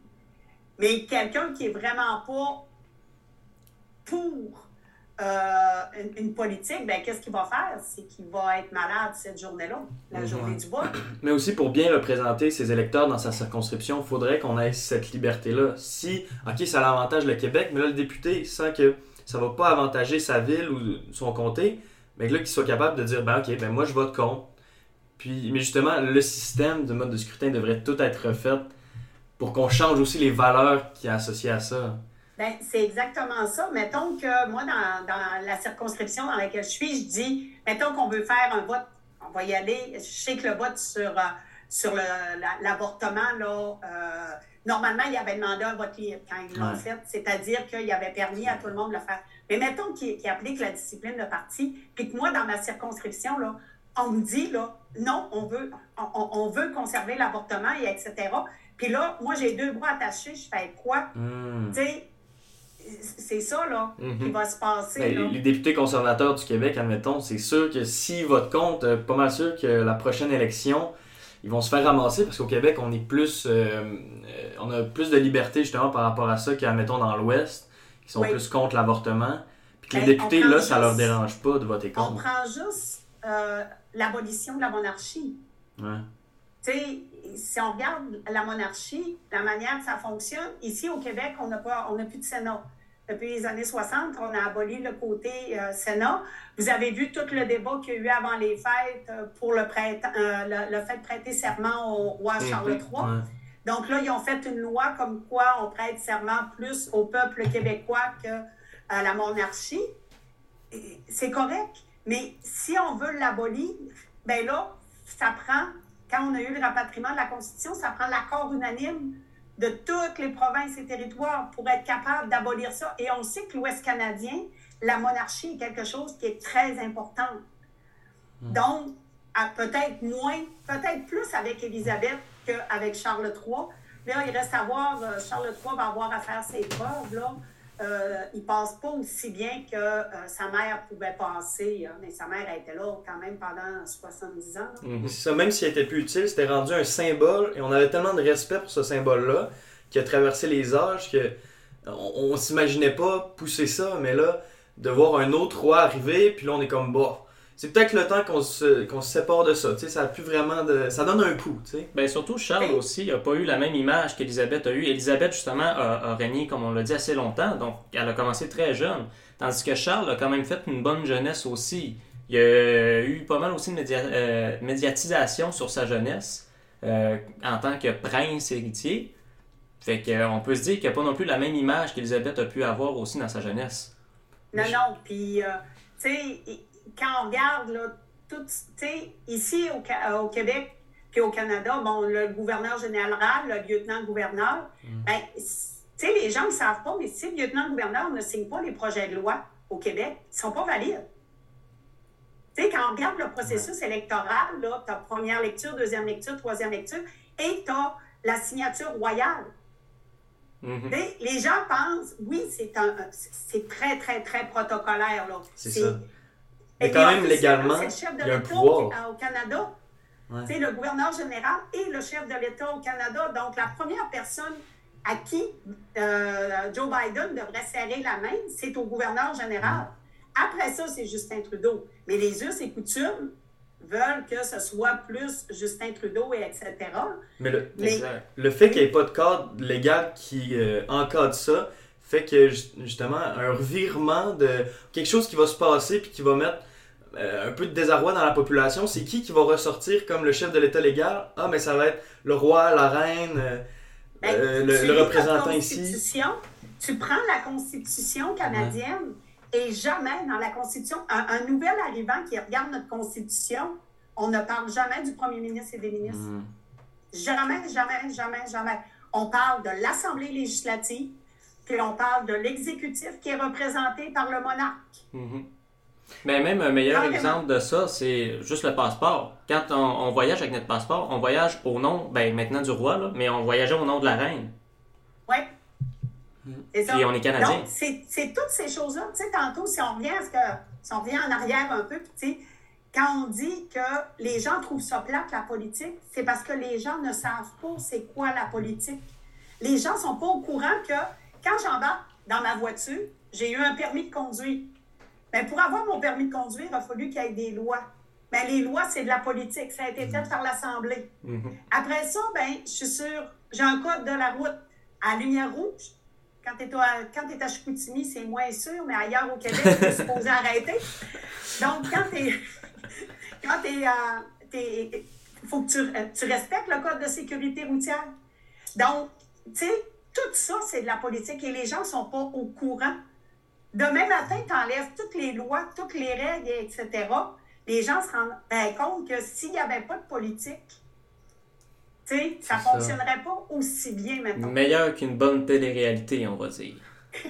Mais quelqu'un qui est vraiment pas pour euh, une, politique, ben, qu'est-ce qu'il va faire? C'est qu'il va être malade cette journée-là, la journée du vote. [CLEARS THROAT] Mais aussi, pour bien représenter ses électeurs dans sa circonscription, il faudrait qu'on ait cette liberté-là. Si, OK, ça avantage le Québec, mais là, le député sent que ça va pas avantager sa ville ou son comté, mais là, qu'il soit capable de dire, ben, OK, ben, moi, je vote contre. Puis, mais justement, le système de mode de scrutin devrait tout être refait pour qu'on change aussi les valeurs qui sont associées à ça. Bien, c'est exactement ça. Mettons que moi, dans, dans, la circonscription dans laquelle je suis, je dis, mettons qu'on veut faire un vote, on va y aller. Je sais que le vote sur, euh, sur l'avortement, là, euh, normalement, il avait demandé un vote libre quand ils l'ont fait, c'est-à-dire qu'il avait permis à tout le monde de le faire. Mais mettons qu'il applique la discipline de parti, puis que moi, dans ma circonscription, là, on me dit, là, non, on veut, on, on veut conserver l'avortement, et etc. Puis là, moi, j'ai deux bras attachés, je fais quoi? Hmm. Tu sais, c'est ça, là, qui mhm. va se passer. Ben, les députés conservateurs du Québec, admettons, c'est sûr que s'ils votent contre, euh, pas mal sûr que la prochaine élection, ils vont se faire ramasser parce qu'au Québec, on est plus. Euh, euh, on a plus de liberté, justement, par rapport à ça qu'admettons dans l'Ouest, qui sont plus contre l'avortement. Puis que les députés, là, ça leur dérange pas de voter contre. On prend juste l'abolition de la monarchie. Ouais. Tu sais, si on regarde la monarchie, la manière que ça fonctionne, ici au Québec, on n'a plus de Sénat depuis les années 60, on a aboli le côté euh, Sénat. Vous avez vu tout le débat qu'il y a eu avant les fêtes euh, pour le, euh, le, fait de prêter serment au roi mhm. Charles III. Donc là, ils ont fait une loi comme quoi on prête serment plus au peuple québécois qu'à la monarchie. C'est correct, mais si on veut l'abolir, ben là, ça prend, quand on a eu le rapatriement de la Constitution, ça prend l'accord unanime de toutes les provinces et territoires pour être capable d'abolir ça. Et on sait que l'Ouest canadien, la monarchie est quelque chose qui est très important. Hmm. Donc, peut-être moins, peut-être plus avec Élisabeth qu'avec Charles III. Là, il reste à voir, euh, Charles III va avoir à faire ses preuves. Là. Euh, il passe pas aussi bien que euh, sa mère pouvait passer. Hein. mais sa mère a été là quand même pendant 70 ans. Mhm. Même s'il était plus utile, c'était rendu un symbole et on avait tellement de respect pour ce symbole-là qui a traversé les âges que on, on s'imaginait pas pousser ça, mais là, de voir un autre roi arriver, puis là on est comme bah c'est peut-être le temps qu'on se, qu'on se sépare de ça. Ça a plus vraiment de. Ça donne un coup. sais. Ben, surtout, Charles aussi n'a pas eu la même image qu'Elisabeth a eu. Elisabeth, justement, a, régné, comme on l'a dit, assez longtemps. Donc, elle a commencé très jeune. Tandis que Charles a quand même fait une bonne jeunesse aussi. Il y a eu pas mal aussi de euh, médiatisation sur sa jeunesse euh, en tant que prince héritier. Fait qu'on peut se dire qu'il n'y a pas non plus la même image qu'Elisabeth a pu avoir aussi dans sa jeunesse. Non, non. Puis, euh, tu sais quand on regarde tout, ici au, au Québec, puis au Canada, bon, le gouverneur général, le lieutenant-gouverneur, mm. ben, tu sais, les gens ne savent pas, mais si le lieutenant-gouverneur ne signe pas les projets de loi au Québec, ils ne sont pas valides. Tu sais, quand on regarde le processus électoral, là, tu as première lecture, deuxième lecture, troisième lecture, et tu as la signature royale. Mm-hmm. Les gens pensent, oui, c'est un, c'est très, très, très protocolaire. C'est ça. Mais quand même, légalement, il y a un pouvoir. Au Canada, c'est le gouverneur général et le chef de l'État au Canada. Donc, la première personne à qui euh, Joe Biden devrait serrer la main, c'est au gouverneur général. Après ça, c'est Justin Trudeau. Mais les us et coutumes veulent que ce soit plus Justin Trudeau et etc. Mais le, le fait qu'il n'y ait pas de cadre légal qui euh, encadre ça fait que justement un revirement de quelque chose qui va se passer puis qui va mettre euh, un peu de désarroi dans la population, c'est qui qui va ressortir comme le chef de l'État légal? Ah, mais ça va être le roi, la reine, euh, ben, euh, le, représentant ici. Tu prends la Constitution canadienne et jamais dans la Constitution, un, nouvel arrivant qui regarde notre Constitution, on ne parle jamais du premier ministre et des ministres. Mm. Jamais, jamais, jamais, jamais. On parle de l'Assemblée législative, puis on parle de l'exécutif qui est représenté par le monarque. Mm-hmm. Mais même un meilleur exemple de ça, c'est juste le passeport. Quand on, voyage avec notre passeport, on voyage au nom, ben maintenant du roi, là, mais on voyageait au nom de la reine. Oui. Puis on est Canadien. Donc, c'est toutes ces choses-là. Tu sais, tantôt, si on revient à ce que, si on revient en arrière un peu, tu sais, quand on dit que les gens trouvent ça plate, la politique, c'est parce que les gens ne savent pas c'est quoi la politique. Les gens ne sont pas au courant que quand j'embarque dans ma voiture, j'ai eu un permis de conduire. Mais ben, pour avoir mon permis de conduire, il a fallu qu'il y ait des lois. Mais ben, les lois, c'est de la politique. Ça a été fait par l'Assemblée. Mm-hmm. Après ça, ben, je suis sûre, j'ai un code de la route à lumière rouge. Quand tu es, es, à Chicoutimi, c'est moins sûr, mais ailleurs au Québec, tu es [LAUGHS] supposé arrêter. Donc, quand tu es. [LAUGHS] Quand tu es. Il faut que tu, tu, respectes le code de sécurité routière. Donc, tu sais, tout ça, c'est de la politique et les gens ne sont pas au courant Demain matin, tu enlèves toutes les lois, toutes les règles, etc. Les gens se rendent compte que s'il n'y avait pas de politique, ça ne fonctionnerait pas aussi bien maintenant. Meilleur qu'une bonne télé-réalité, on va dire. [LAUGHS]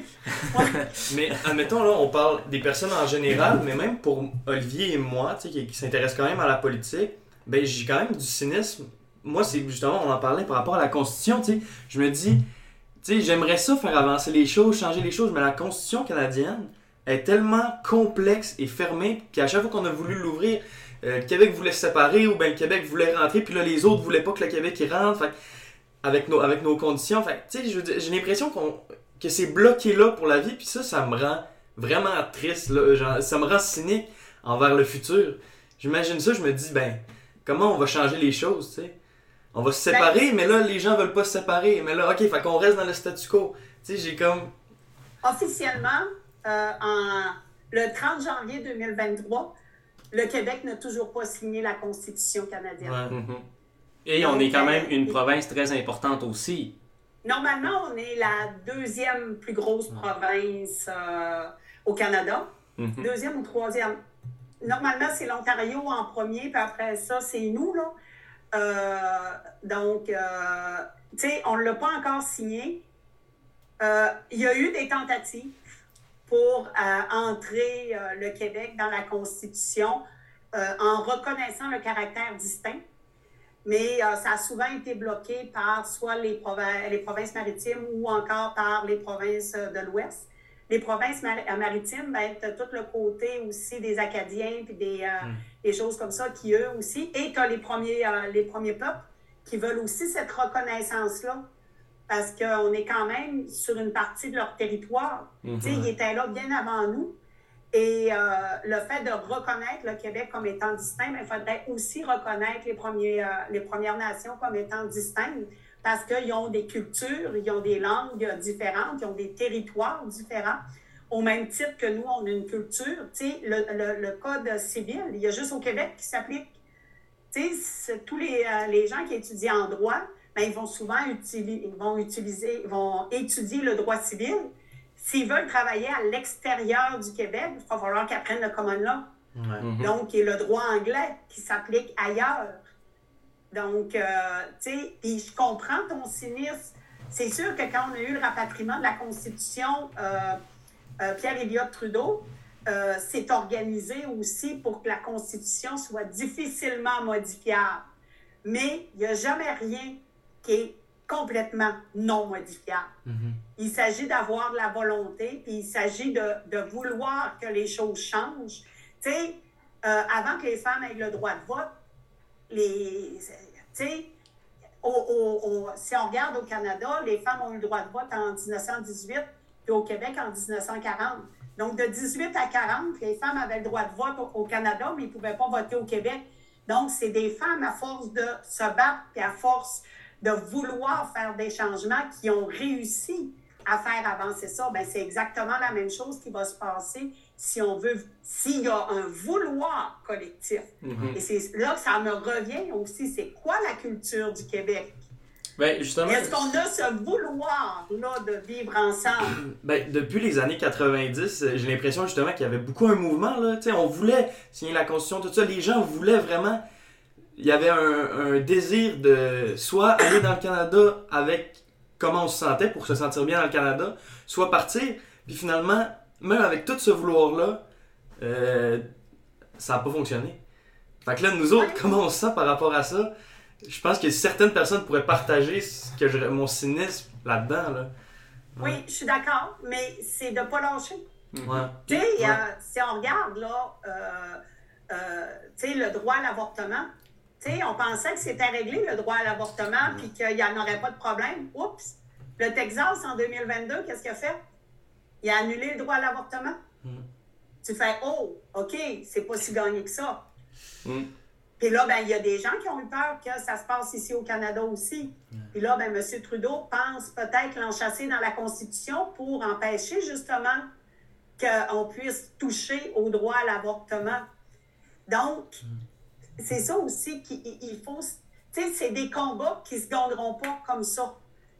mais admettons, là, on parle des personnes en général, mais même pour Olivier et moi, qui, qui s'intéressent quand même à la politique, ben j'ai quand même du cynisme. Moi, c'est justement, on en parlait par rapport à la Constitution, tu sais. Je me dis, j'aimerais ça faire avancer les choses, changer les choses, mais la Constitution canadienne est tellement complexe et fermée qu'à chaque fois qu'on a voulu l'ouvrir, euh, Québec voulait se séparer ou bien le Québec voulait rentrer, puis là les autres voulaient pas que le Québec y rentre. avec nos, avec nos conditions. j'ai l'impression qu'on, que c'est bloqué là pour la vie, puis ça, ça me rend vraiment triste. Là, ça me rend cynique envers le futur. J'imagine ça, je me dis, ben, comment on va changer les choses, tu? On va se ben, séparer, mais là, les gens veulent pas se séparer. Mais là, OK, fait qu'on reste dans le statu quo. Tu sais, j'ai comme. Officiellement, euh, en, le 30 janvier 2023, le Québec n'a toujours pas signé la Constitution canadienne. Mhm. Et on est quand même une province très importante aussi. Normalement, on est la deuxième plus grosse province euh, au Canada. Mhm. Deuxième ou troisième. Normalement, c'est l'Ontario en premier, puis après ça, c'est nous, là. Euh, donc, euh, tu sais, on ne l'a pas encore signé. Euh, il y a eu des tentatives pour entrer le Québec dans la Constitution en reconnaissant le caractère distinct mais ça a souvent été bloqué par soit les, les, provinces maritimes ou encore par les provinces de l'Ouest les provinces maritimes, ben, tout le côté aussi des Acadiens puis des, hmm. Des choses comme ça qui, eux aussi, et tu as les premiers, euh, les premiers peuples qui veulent aussi cette reconnaissance-là parce qu'on est quand même sur une partie de leur territoire. Hmm. Ils étaient là bien avant nous. Et euh, le fait de reconnaître le Québec comme étant distinct, ben, il faudrait aussi reconnaître les, premiers, les Premières Nations comme étant distinctes parce qu'ils ont des cultures, ils ont des langues différentes, ils ont des territoires différents. Au même titre que nous, on a une culture. Tu sais, le, code civil, il y a juste au Québec qui s'applique. Tu sais, tous les, euh, les, gens qui étudient en droit, ben, ils vont souvent utiliser, ils vont utiliser, vont étudier le droit civil. S'ils veulent travailler à l'extérieur du Québec, il va falloir qu'ils apprennent le common law. Mhm. Donc, il y a le droit anglais qui s'applique ailleurs. Donc, euh, tu sais, puis je comprends ton cynisme. C'est sûr que quand on a eu le rapatriement de la Constitution, euh, euh, Pierre Elliott Trudeau s'est organisé aussi pour que la Constitution soit difficilement modifiable. Mais il n'y a jamais rien qui est complètement non modifiable. Mhm. Il s'agit d'avoir de la volonté, puis il s'agit de, de, vouloir que les choses changent. Tu sais, avant que les femmes aient le droit de vote, les, si on regarde au Canada, les femmes ont eu le droit de vote en 1918, puis au Québec en 1940. Donc, de 18 à 40, les femmes avaient le droit de vote au, Canada, mais ils ne pouvaient pas voter au Québec. Donc, c'est des femmes, à force de se battre, et à force de vouloir faire des changements, qui ont réussi à faire avancer ça. Bien, c'est exactement la même chose qui va se passer si on veut, s'il y a un vouloir collectif. Mhm. Et c'est là que ça me revient aussi, c'est quoi la culture du Québec? Ben, justement. Est-ce qu'on a ce vouloir-là de vivre ensemble? Ben, depuis les années 90, j'ai l'impression justement qu'il y avait beaucoup un mouvement. Là. on voulait signer la Constitution, tout ça. Les gens voulaient vraiment. Il y avait un, un désir de soit aller dans le Canada avec comment on se sentait pour se sentir bien dans le Canada, soit partir. Puis finalement, même avec tout ce vouloir-là, euh, ça n'a pas fonctionné. Fait que là, nous autres, comment on se sent par rapport à ça? Je pense que certaines personnes pourraient partager ce que je, mon cynisme là-dedans. Là. Oui, je suis d'accord, mais c'est de ne pas lâcher. Ouais. Tu sais, si on regarde, là, euh, euh, tu sais, le droit à l'avortement, tu sais, on pensait que c'était réglé, le droit à l'avortement, puis qu'il n'y en aurait pas de problème. Oups! Le Texas, en 2022, qu'est-ce qu'il a fait? il a annulé le droit à l'avortement. Mm. Tu fais, oh, OK, c'est pas si gagné que ça. Puis là, ben, il y a des gens qui ont eu peur que ça se passe ici au Canada aussi. Puis là, ben, M. Trudeau pense peut-être l'enchasser dans la Constitution pour empêcher justement qu'on puisse toucher au droit à l'avortement. Donc, mm. c'est ça aussi qu'il faut. Tu sais, c'est des combats qui ne se gagneront pas comme ça.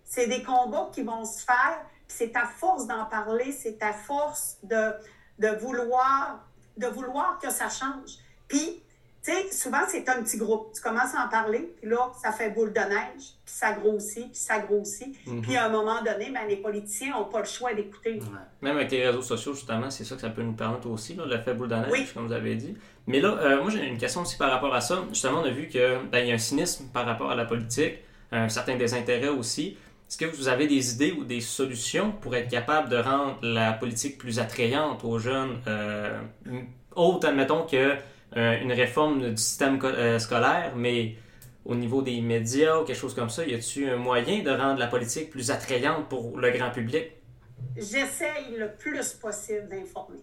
C'est des combats qui vont se faire c'est ta force d'en parler, c'est ta force de, de, vouloir, de vouloir que ça change. Puis, tu sais, souvent, c'est un petit groupe. Tu commences à en parler, puis là, ça fait boule de neige, puis ça grossit, puis ça grossit. Mhm. Puis, à un moment donné, ben, les politiciens n'ont pas le choix d'écouter. Même avec les réseaux sociaux, justement, c'est ça que ça peut nous permettre aussi, l'effet boule de neige, comme vous avez dit. Mais là, euh, moi, j'ai une question aussi par rapport à ça. Justement, on a vu qu'il ben, y a un cynisme par rapport à la politique, un certain désintérêt aussi. Est-ce que vous avez des idées ou des solutions pour être capable de rendre la politique plus attrayante aux jeunes, euh, autre, admettons, que euh, une réforme du système euh, scolaire, mais au niveau des médias ou quelque chose comme ça, y a-t-il un moyen de rendre la politique plus attrayante pour le grand public? J'essaye le plus possible d'informer.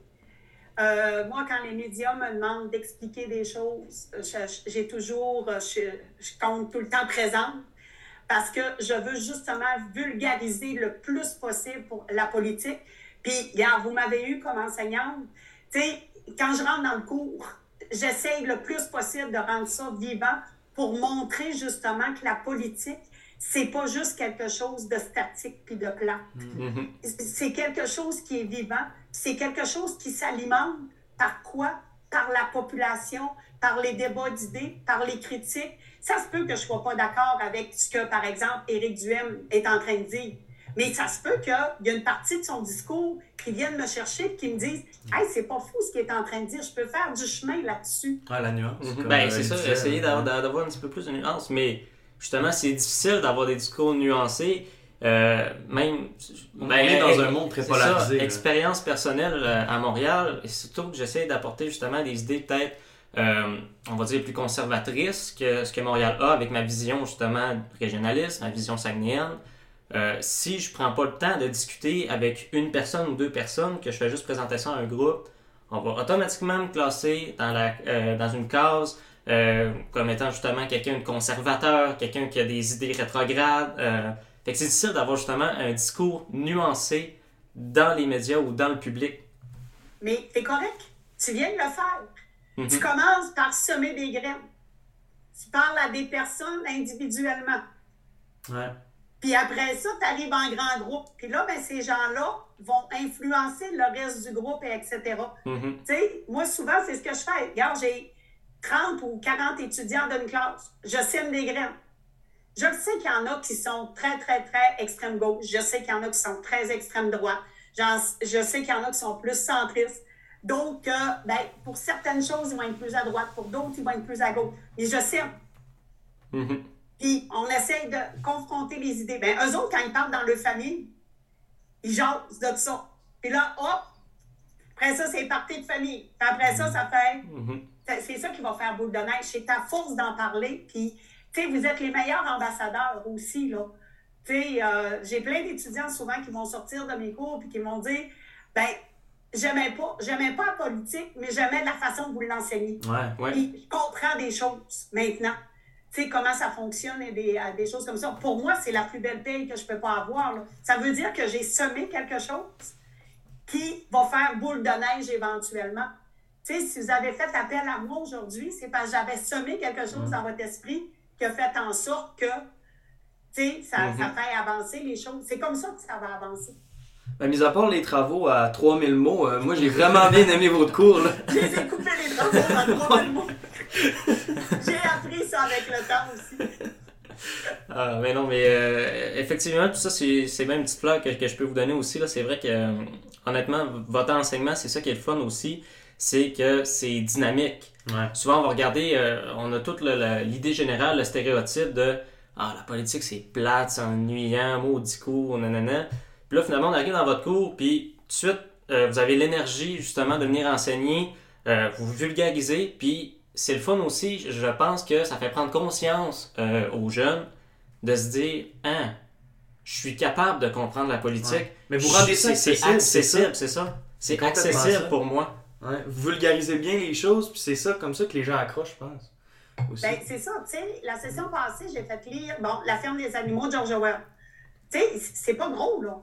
Euh, moi, quand les médias me demandent d'expliquer des choses, j'ai toujours, je, compte tout le temps présente parce que je veux justement vulgariser le plus possible pour la politique. Puis, regarde, vous m'avez eu comme enseignante. Tu sais, quand je rentre dans le cours, j'essaye le plus possible de rendre ça vivant pour montrer justement que la politique, c'est pas juste quelque chose de statique puis de plat. Mm-hmm. C'est quelque chose qui est vivant, c'est quelque chose qui s'alimente par quoi? Par la population, par les débats d'idées, par les critiques. Ça se peut que je ne sois pas d'accord avec ce que, par exemple, Éric Duhem est en train de dire. Mais ça se peut qu'il y a une partie de son discours qui vienne me chercher et qui me dise Hey, c'est pas fou ce qu'il est en train de dire, je peux faire du chemin là-dessus. Ah, la nuance. Mhm. Ben, c'est ça, essayer d'avoir un petit peu plus de nuance. Mais justement, c'est difficile d'avoir des discours nuancés. Euh, même on est dans un monde très polarisé. expérience personnelle euh, à Montréal, et surtout que j'essaie d'apporter justement des idées peut-être euh, on va dire, plus conservatrice que ce que Montréal a avec ma vision justement régionaliste, ma vision sagnéenne. Euh, si je prends pas le temps de discuter avec une personne ou deux personnes, que je fais juste présenter ça à un groupe, on va automatiquement me classer dans, la, euh, dans une case comme étant justement quelqu'un de conservateur, quelqu'un qui a des idées rétrogrades. fait que c'est difficile d'avoir justement un discours nuancé dans les médias ou dans le public. Mais c'est correct. Tu viens de le faire. Tu mhm. commences par semer des graines. Tu parles à des personnes individuellement. Ouais. Puis après ça, tu arrives en grand groupe. Puis là, ben, ces gens-là vont influencer le reste du groupe, et etc. Mm-hmm. Tu sais, moi, souvent, c'est ce que je fais. Regarde, j'ai 30 ou 40 étudiants d'une classe. Je sème des graines. Je sais qu'il y en a qui sont très, très, très extrême gauche. Je sais qu'il y en a qui sont très extrême droite. Je sais qu'il y en a qui sont plus centristes. Donc, euh, ben, pour certaines choses, ils vont être plus à droite. Pour d'autres, ils vont être plus à gauche. Mais je sais. Mm-hmm. Puis, on essaye de confronter les idées. Ben, eux autres, quand ils parlent dans leur famille, ils jasent de ça. Puis là, hop, après ça, c'est parti de famille. Puis après ça, ça fait. Mm-hmm. C'est ça qui va faire boule de neige. C'est ta force d'en parler. Puis, tu sais, vous êtes les meilleurs ambassadeurs aussi, là. Tu sais, euh, j'ai plein d'étudiants souvent qui vont sortir de mes cours puis qui m'ont dit, ben, j'aimais pas, j'aimais pas la politique, mais j'aimais la façon de vous l'enseigner. Ouais, ouais. je comprends des choses maintenant. Tu sais, comment ça fonctionne et des, des, choses comme ça. Pour moi, c'est la plus belle paye que je peux pas avoir. Là. Ça veut dire que j'ai semé quelque chose qui va faire boule de neige éventuellement. Tu sais, si vous avez fait appel à moi aujourd'hui, c'est parce que j'avais semé quelque chose dans votre esprit qui a fait en sorte que, tu sais, ça, ça mm-hmm. fait avancer les choses. C'est comme ça que ça va avancer. Ben, mis à part les travaux à 3000 mots, euh, moi j'ai vraiment bien aimé votre cours. [LAUGHS] J'ai coupé les travaux à 3000 mots. [LAUGHS] j'ai appris ça avec le temps aussi. Ah, mais non, mais euh, effectivement, tout ça, c'est même une petite fleur que, que, je peux vous donner aussi. C'est vrai que, euh, honnêtement, votre enseignement, c'est ça qui est le fun aussi, c'est que c'est dynamique. Souvent, on va regarder, on a toute l'idée générale, le stéréotype de Ah, la politique, c'est plate, c'est ennuyant, maudit cours, nanana. Puis là, finalement, on arrive dans votre cours, puis tout de suite, euh, vous avez l'énergie justement de venir enseigner, euh, vous vulgarisez, puis c'est le fun aussi, je pense que ça fait prendre conscience euh, aux jeunes de se dire, hein, je suis capable de comprendre la politique. Mais vous rendez ça C'est accessible, c'est ça? C'est accessible pour moi. Vous vulgarisez bien les choses, puis c'est ça, comme ça que les gens accrochent, je pense. Ben, c'est ça, tu sais, la session passée, j'ai fait lire, bon, La ferme des animaux de George Orwell. Tu sais, c'est pas gros, là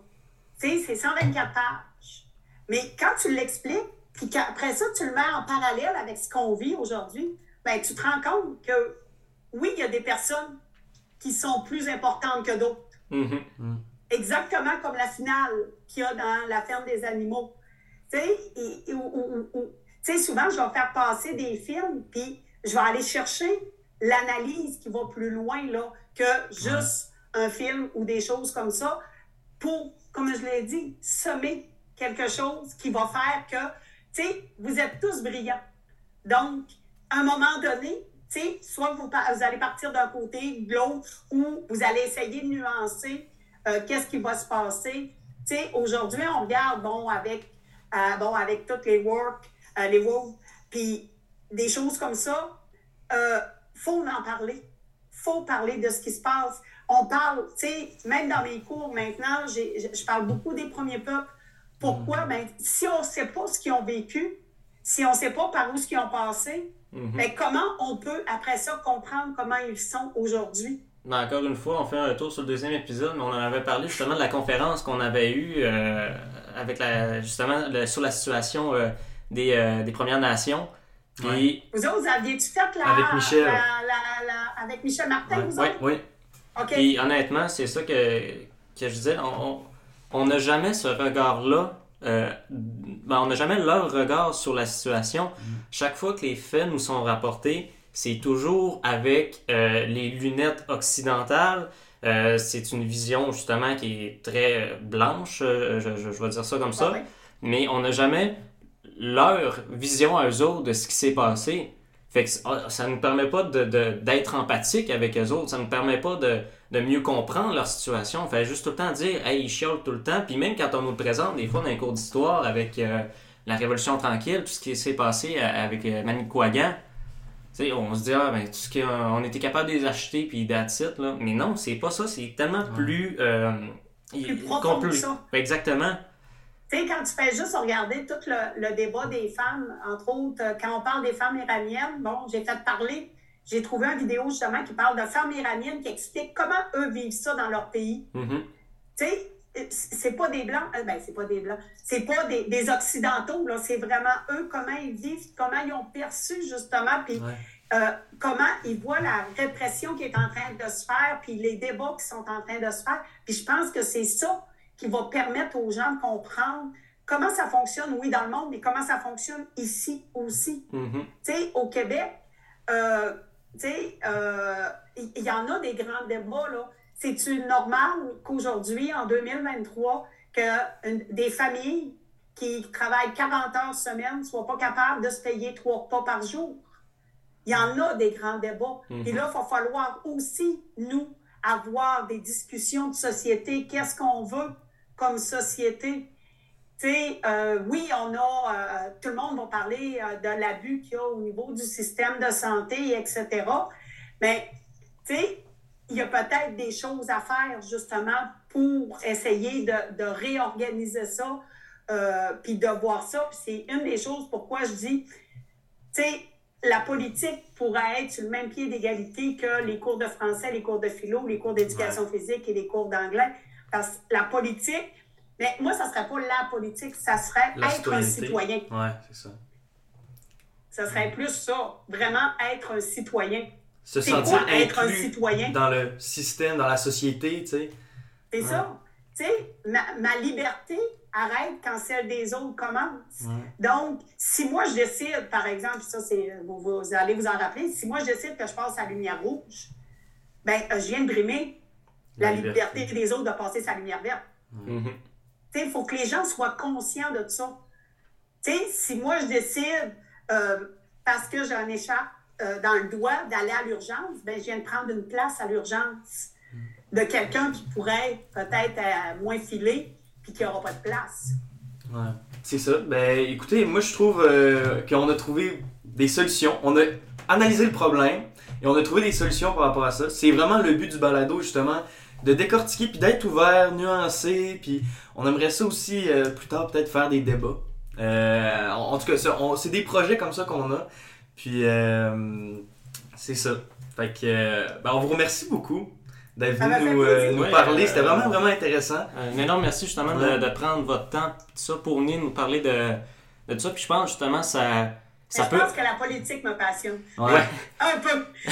c'est 124 pages. Mais quand tu l'expliques, puis qu'après ça, tu le mets en parallèle avec ce qu'on vit aujourd'hui, ben, tu te rends compte que oui, il y a des personnes qui sont plus importantes que d'autres. Mm-hmm. Mm. Exactement comme la finale qu'il y a dans La ferme des animaux. Tu sais, souvent, je vais faire passer des films, puis je vais aller chercher l'analyse qui va plus loin là, que juste un film ou des choses comme ça pour comme je l'ai dit, semer quelque chose qui va faire que, tu vous êtes tous brillants. Donc, à un moment donné, tu soit vous, allez partir d'un côté, de l'autre, ou vous allez essayer de nuancer euh, qu'est-ce qui va se passer. Tu aujourd'hui, on regarde, bon, avec, euh, bon, avec toutes les work, euh, les work, puis des choses comme ça, il faut en parler. faut parler de ce qui se passe on parle, même dans mes cours maintenant, je parle beaucoup des premiers peuples. Pourquoi? Mm. Ben, si on ne sait pas ce qu'ils ont vécu, si on ne sait pas par où ce qu'ils ont passé, mm-hmm. ben, comment on peut, après ça, comprendre comment ils sont aujourd'hui? Ben, encore une fois, on fait un tour sur le deuxième épisode, mais on en avait parlé justement de la conférence qu'on avait eue euh, avec la, justement sur la situation euh, des, euh, des, Premières Nations. Puis... Vous autres, vous aviez-tu fait la, avec Michel, avec Michel Martin, vous autres? Oui, oui. Puis honnêtement, c'est ça que, que je disais. On n'a jamais ce regard-là. Euh, ben, on n'a jamais leur regard sur la situation. Mm. Chaque fois que les faits nous sont rapportés, c'est toujours avec euh, les lunettes occidentales. Euh, c'est une vision justement qui est très blanche, je, je, vais dire ça comme ça. Mais on n'a jamais leur vision à eux autres de ce qui s'est passé. Fait que ah, ça ne nous permet pas d'être empathique avec eux autres, ça ne nous permet pas de, mieux comprendre leur situation. On fait juste tout le temps dire, hey, ils chiolent tout le temps. Puis même quand on nous le présente, des fois, dans les cours d'histoire avec euh, la Révolution tranquille, tout ce qui s'est passé euh, avec euh, Manicouagan, on se dit, ah, ben, tout ce qu'on était capable de les acheter, puis that's là. Mais non, c'est pas ça, c'est tellement plus. plus profond que ça. Exactement. Tu sais, quand tu fais juste regarder tout le, débat des femmes, entre autres, euh, quand on parle des femmes iraniennes, bon, j'ai fait parler, j'ai trouvé une vidéo justement qui parle de femmes iraniennes qui expliquent comment eux vivent ça dans leur pays. Mm-hmm. Tu sais, euh, c'est pas des blancs, euh, ben c'est pas des blancs, c'est pas des, occidentaux, là, c'est vraiment eux, comment ils vivent, comment ils ont perçu justement, puis comment ils voient la répression qui est en train de se faire, puis les débats qui sont en train de se faire. Puis je pense que c'est ça qui va permettre aux gens de comprendre comment ça fonctionne, oui, dans le monde, mais comment ça fonctionne ici aussi. Mm-hmm. Tu sais, au Québec, euh, tu sais, euh, il y, en a des grands débats, là. C'est-tu normal qu'aujourd'hui, en 2023, que des familles qui travaillent 40 heures semaine ne soient pas capables de se payer trois repas par jour? Il y en a des grands débats. Et mm-hmm. là, il va falloir aussi, nous, avoir des discussions de société. Qu'est-ce qu'on veut comme société? Euh, oui, on a, euh, tout le monde va parler euh, de l'abus qu'il y a au niveau du système de santé, etc. Mais, tu sais, il y a peut-être des choses à faire justement pour essayer de, de réorganiser ça, puis de voir ça. Puis c'est une des choses pourquoi je dis, tu sais, la politique pourrait être sur le même pied d'égalité que les cours de français, les cours de philo, les cours d'éducation physique et les cours d'anglais. Parce que la politique, mais moi, ça ne serait pas la politique, ça serait être un citoyen. Oui, c'est ça. Ça serait plus ça, vraiment être un citoyen. Se sentir être un citoyen? dans le système, dans la société, tu sais. C'est ça. Tu sais, ma, ma, liberté arrête quand celle des autres commence. Donc, si moi je décide, par exemple, ça c'est, vous, allez vous en rappeler, si moi je décide que je passe à la lumière rouge, ben euh, je viens de brimer la, liberté. des autres de passer sa lumière verte. Mm-hmm. Il faut que les gens soient conscients de ça. si moi, je décide, euh, parce que j'ai un écharpe euh, dans le doigt, d'aller à l'urgence, ben, je viens de prendre une place à l'urgence de quelqu'un qui pourrait peut-être euh, moins filer puis qui n'aura pas de place. Ouais, c'est ça. Ben, écoutez, moi, je trouve qu'on a trouvé des solutions. On a analysé le problème et on a trouvé des solutions par rapport à ça. C'est vraiment le but du balado, justement, de décortiquer puis d'être ouvert, nuancé, puis on aimerait ça aussi euh, plus tard peut-être faire des débats. Euh, en, tout cas, c'est des projets comme ça qu'on a. Puis euh, c'est ça. Fait que ben, on vous remercie beaucoup d'être venu nous, parler. C'était vraiment vraiment intéressant. Un énorme merci justement de, prendre votre temps ça pour venir nous parler de, de ça. Puis je pense justement ça je pense que la politique me passionne. Ouais. un peu. [LAUGHS]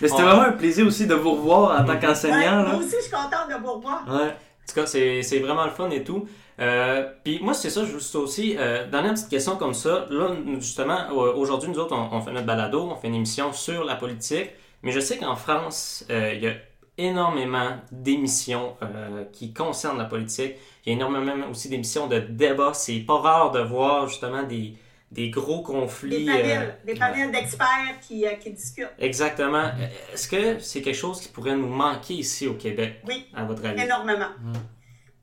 Mais c'était vraiment un plaisir aussi de vous revoir en tant qu'enseignant. moi aussi, je suis contente de vous revoir. Ouais. En tout cas, c'est vraiment le fun et tout. Euh, puis moi, c'est ça, juste aussi, euh, dernière petite question comme ça. Là, justement, aujourd'hui, nous autres, on, fait notre balado, on fait une émission sur la politique. Mais je sais qu'en France, euh, il y a énormément d'émissions euh, qui concernent la politique. Il y a énormément aussi d'émissions de débats. C'est pas rare de voir justement des, des gros conflits. Des panels, des panels d'experts qui, qui, discutent. Exactement. Est-ce que c'est quelque chose qui pourrait nous manquer ici au Québec? Oui. À votre avis? Énormément. Hmm.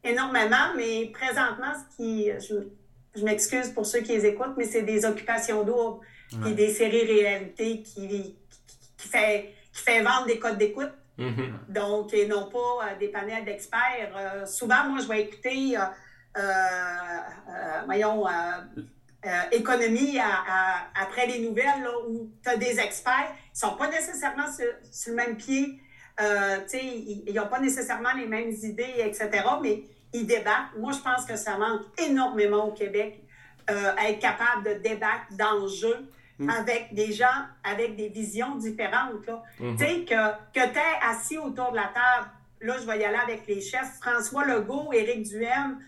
Énormément, mais présentement, ce qui. Je, je m'excuse pour ceux qui les écoutent, mais c'est des occupations doubles et des séries réalités qui, qui, qui, fait, qui fait vendre des codes d'écoute. Mm-hmm. Donc, et non pas euh, des panels d'experts. Euh, souvent, moi, je vais écouter, euh, voyons, euh, économie après les nouvelles, là, où tu as des experts qui sont pas nécessairement sur, le même pied, euh, ils n'ont pas nécessairement les mêmes idées, etc., mais ils débattent. Moi, je pense que ça manque énormément au Québec, euh, être capable de débattre d'enjeux mm. avec des gens avec des visions différentes. Mm-hmm. Tu sais, que, que tu es assis autour de la table, là, je vais y aller avec les chefs, François Legault, Éric Duhem,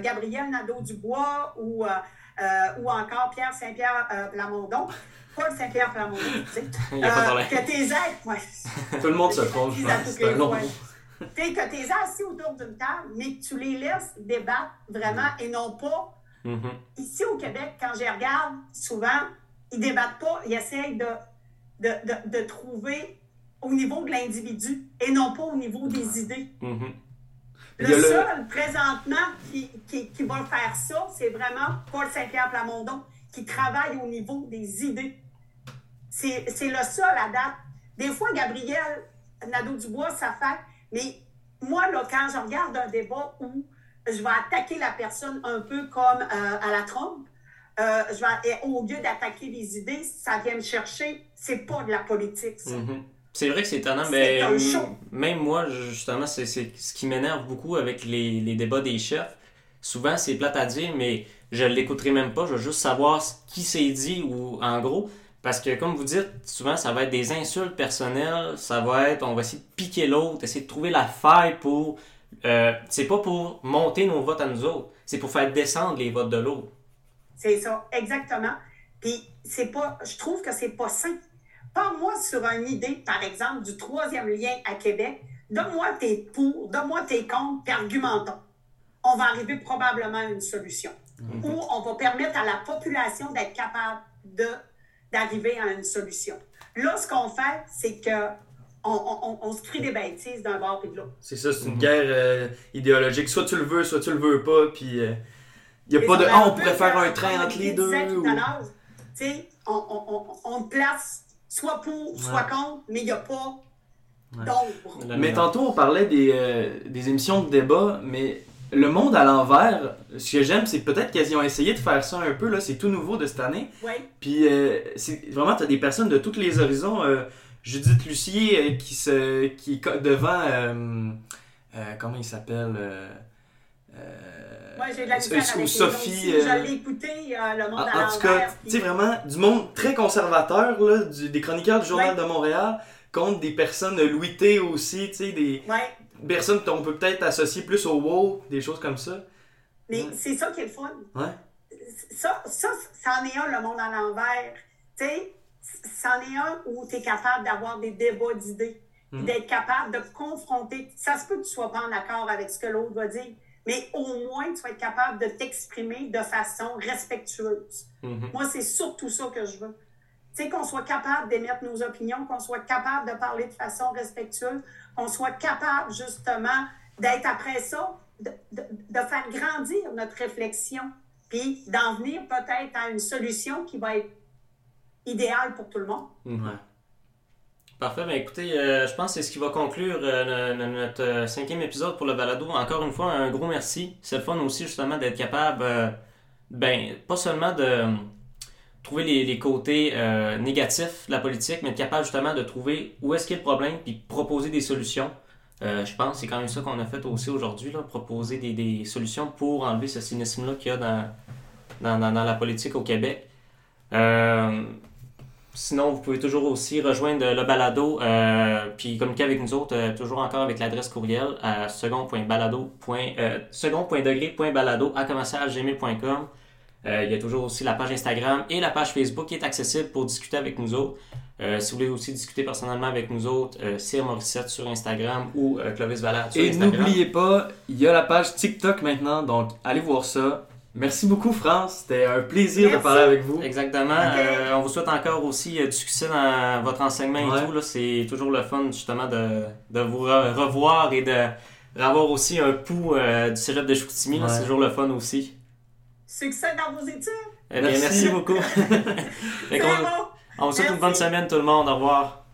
Gabriel Nadeau-Dubois ou ou encore Pierre Saint-Pierre euh, Plamondon. Paul Saint-Pierre Plamondon, tu sais. [LAUGHS] Euh, que tes aides, ouais. Tout le monde se trompe, je pense. que tes assis autour d'une table, mais que tu les laisses débattre vraiment et non pas. Mm-hmm. Ici au Québec, quand je regarde, souvent, ils débattent pas, ils essayent de, de, de, de trouver au niveau de l'individu et non pas au niveau des idées. Mm-hmm. Le seul, présentement, qui, qui, qui, va faire ça, c'est vraiment Paul Saint-Pierre Plamondon, qui travaille au niveau des idées. C'est le seul à date. Des fois, Gabriel Nadeau-Dubois, ça fait. Mais moi, là, quand je regarde un débat où je vais attaquer la personne un peu comme euh, à la trompe, euh, je vais, au lieu d'attaquer les idées, ça vient me chercher. C'est pas de la politique, ça. Mm-hmm. C'est vrai que c'est étonnant, mais même moi, justement, c'est ce qui m'énerve beaucoup avec les, les, débats des chefs. Souvent, c'est plate à dire, mais je l'écouterai même pas. Je veux juste savoir ce qui s'est dit ou en gros. Parce que, comme vous dites, souvent, ça va être des insultes personnelles. Ça va être, on va essayer de piquer l'autre, essayer de trouver la faille pour euh, c'est pas pour monter nos votes à nous autres, c'est pour faire descendre les votes de l'autre. C'est ça, exactement. Puis c'est pas, je trouve que c'est pas sain. Parle-moi sur une idée, par exemple, du troisième lien à Québec. Donne-moi tes pour, donne-moi tes contre, puis argumentons. On va arriver probablement à une solution. Mhm. Ou on va permettre à la population d'être capable de, d'arriver à une solution. Là, ce qu'on fait, c'est que on, on, se crie des bêtises d'un bord et de l'autre. C'est ça, c'est une guerre euh, idéologique. Soit tu le veux, soit tu le veux pas, puis il euh, n'y a pas de « Ah, on pourrait faire un train entre les deux ». Tu sais, on, on, on, place soit pour, soit contre, mais il n'y a pas d'ombre. Mais tantôt, on parlait des, euh, des émissions de débat, mais le monde à l'envers, ce que j'aime, c'est peut-être qu'ils ont essayé de faire ça un peu, là, c'est tout nouveau de cette année. Oui. Puis, c'est vraiment, tu as des personnes de tous les horizons. Judith Lucier euh, qui se qui devant euh, euh, comment il s'appelle J'ai de la ou Sophie. Je l'ai écouté, Le Monde en, à En tout cas, tu sais, vraiment, du monde très conservateur, là, des chroniqueurs du Journal de Montréal, contre des personnes louitées aussi, tu sais, des personnes qu'on peut peut-être associer plus au wow, des choses comme ça. Mais c'est ça qui est le fun. Ouais. Ça, ça, ça en est un, Le Monde à l'envers. Tu sais, c'en est un où tu es capable d'avoir des débats d'idées, hmm. d'être capable de confronter. Ça se peut que tu sois pas en accord avec ce que l'autre va dire, mais au moins tu vas être capable de t'exprimer de façon respectueuse. Hmm. Moi, c'est surtout ça que je veux. Tu sais, qu'on soit capable d'émettre nos opinions, qu'on soit capable de parler de façon respectueuse, qu'on soit capable justement d'être après ça, de, de faire grandir notre réflexion, puis d'en venir peut-être à une solution qui va être idéal pour tout le monde. Ouais. Parfait. Ben écoutez, euh, je pense que c'est ce qui va conclure euh, notre euh, cinquième épisode pour le balado. Encore une fois, un gros merci. C'est le fun aussi justement d'être capable, ben, pas seulement de trouver les, côtés négatifs de la politique, mais être capable justement de trouver où est-ce qu'il y a le problème, puis proposer des solutions. je pense que c'est quand même ça qu'on a fait aussi aujourd'hui, proposer des, solutions pour enlever ce cynisme-là qu'il y a dans, dans, dans, la politique au Québec. Sinon, vous pouvez toujours aussi rejoindre le balado euh, puis communiquer avec nous autres, euh, toujours encore avec l'adresse courriel à second.balado. Euh, second.degré.balado à commercialgmail.com. Euh, il y a toujours aussi la page Instagram et la page Facebook qui est accessible pour discuter avec nous autres. si vous voulez aussi discuter personnellement avec nous autres, Cyr Morissette sur Instagram ou Clovis Valade sur Instagram. Et n'oubliez pas, il y a la page TikTok maintenant, donc allez voir ça. Merci beaucoup, France. C'était un plaisir de parler avec vous. Exactement. Euh, on vous souhaite encore aussi euh, du succès dans votre enseignement et tout. C'est toujours le fun, justement, de, de vous revoir et de d'avoir aussi un pouls euh, du cégep de Choutimi. C'est toujours le fun aussi. Succès dans vos études. Eh bien, merci, beaucoup. [LAUGHS] on, on vous souhaite une bonne semaine, tout le monde. Au revoir.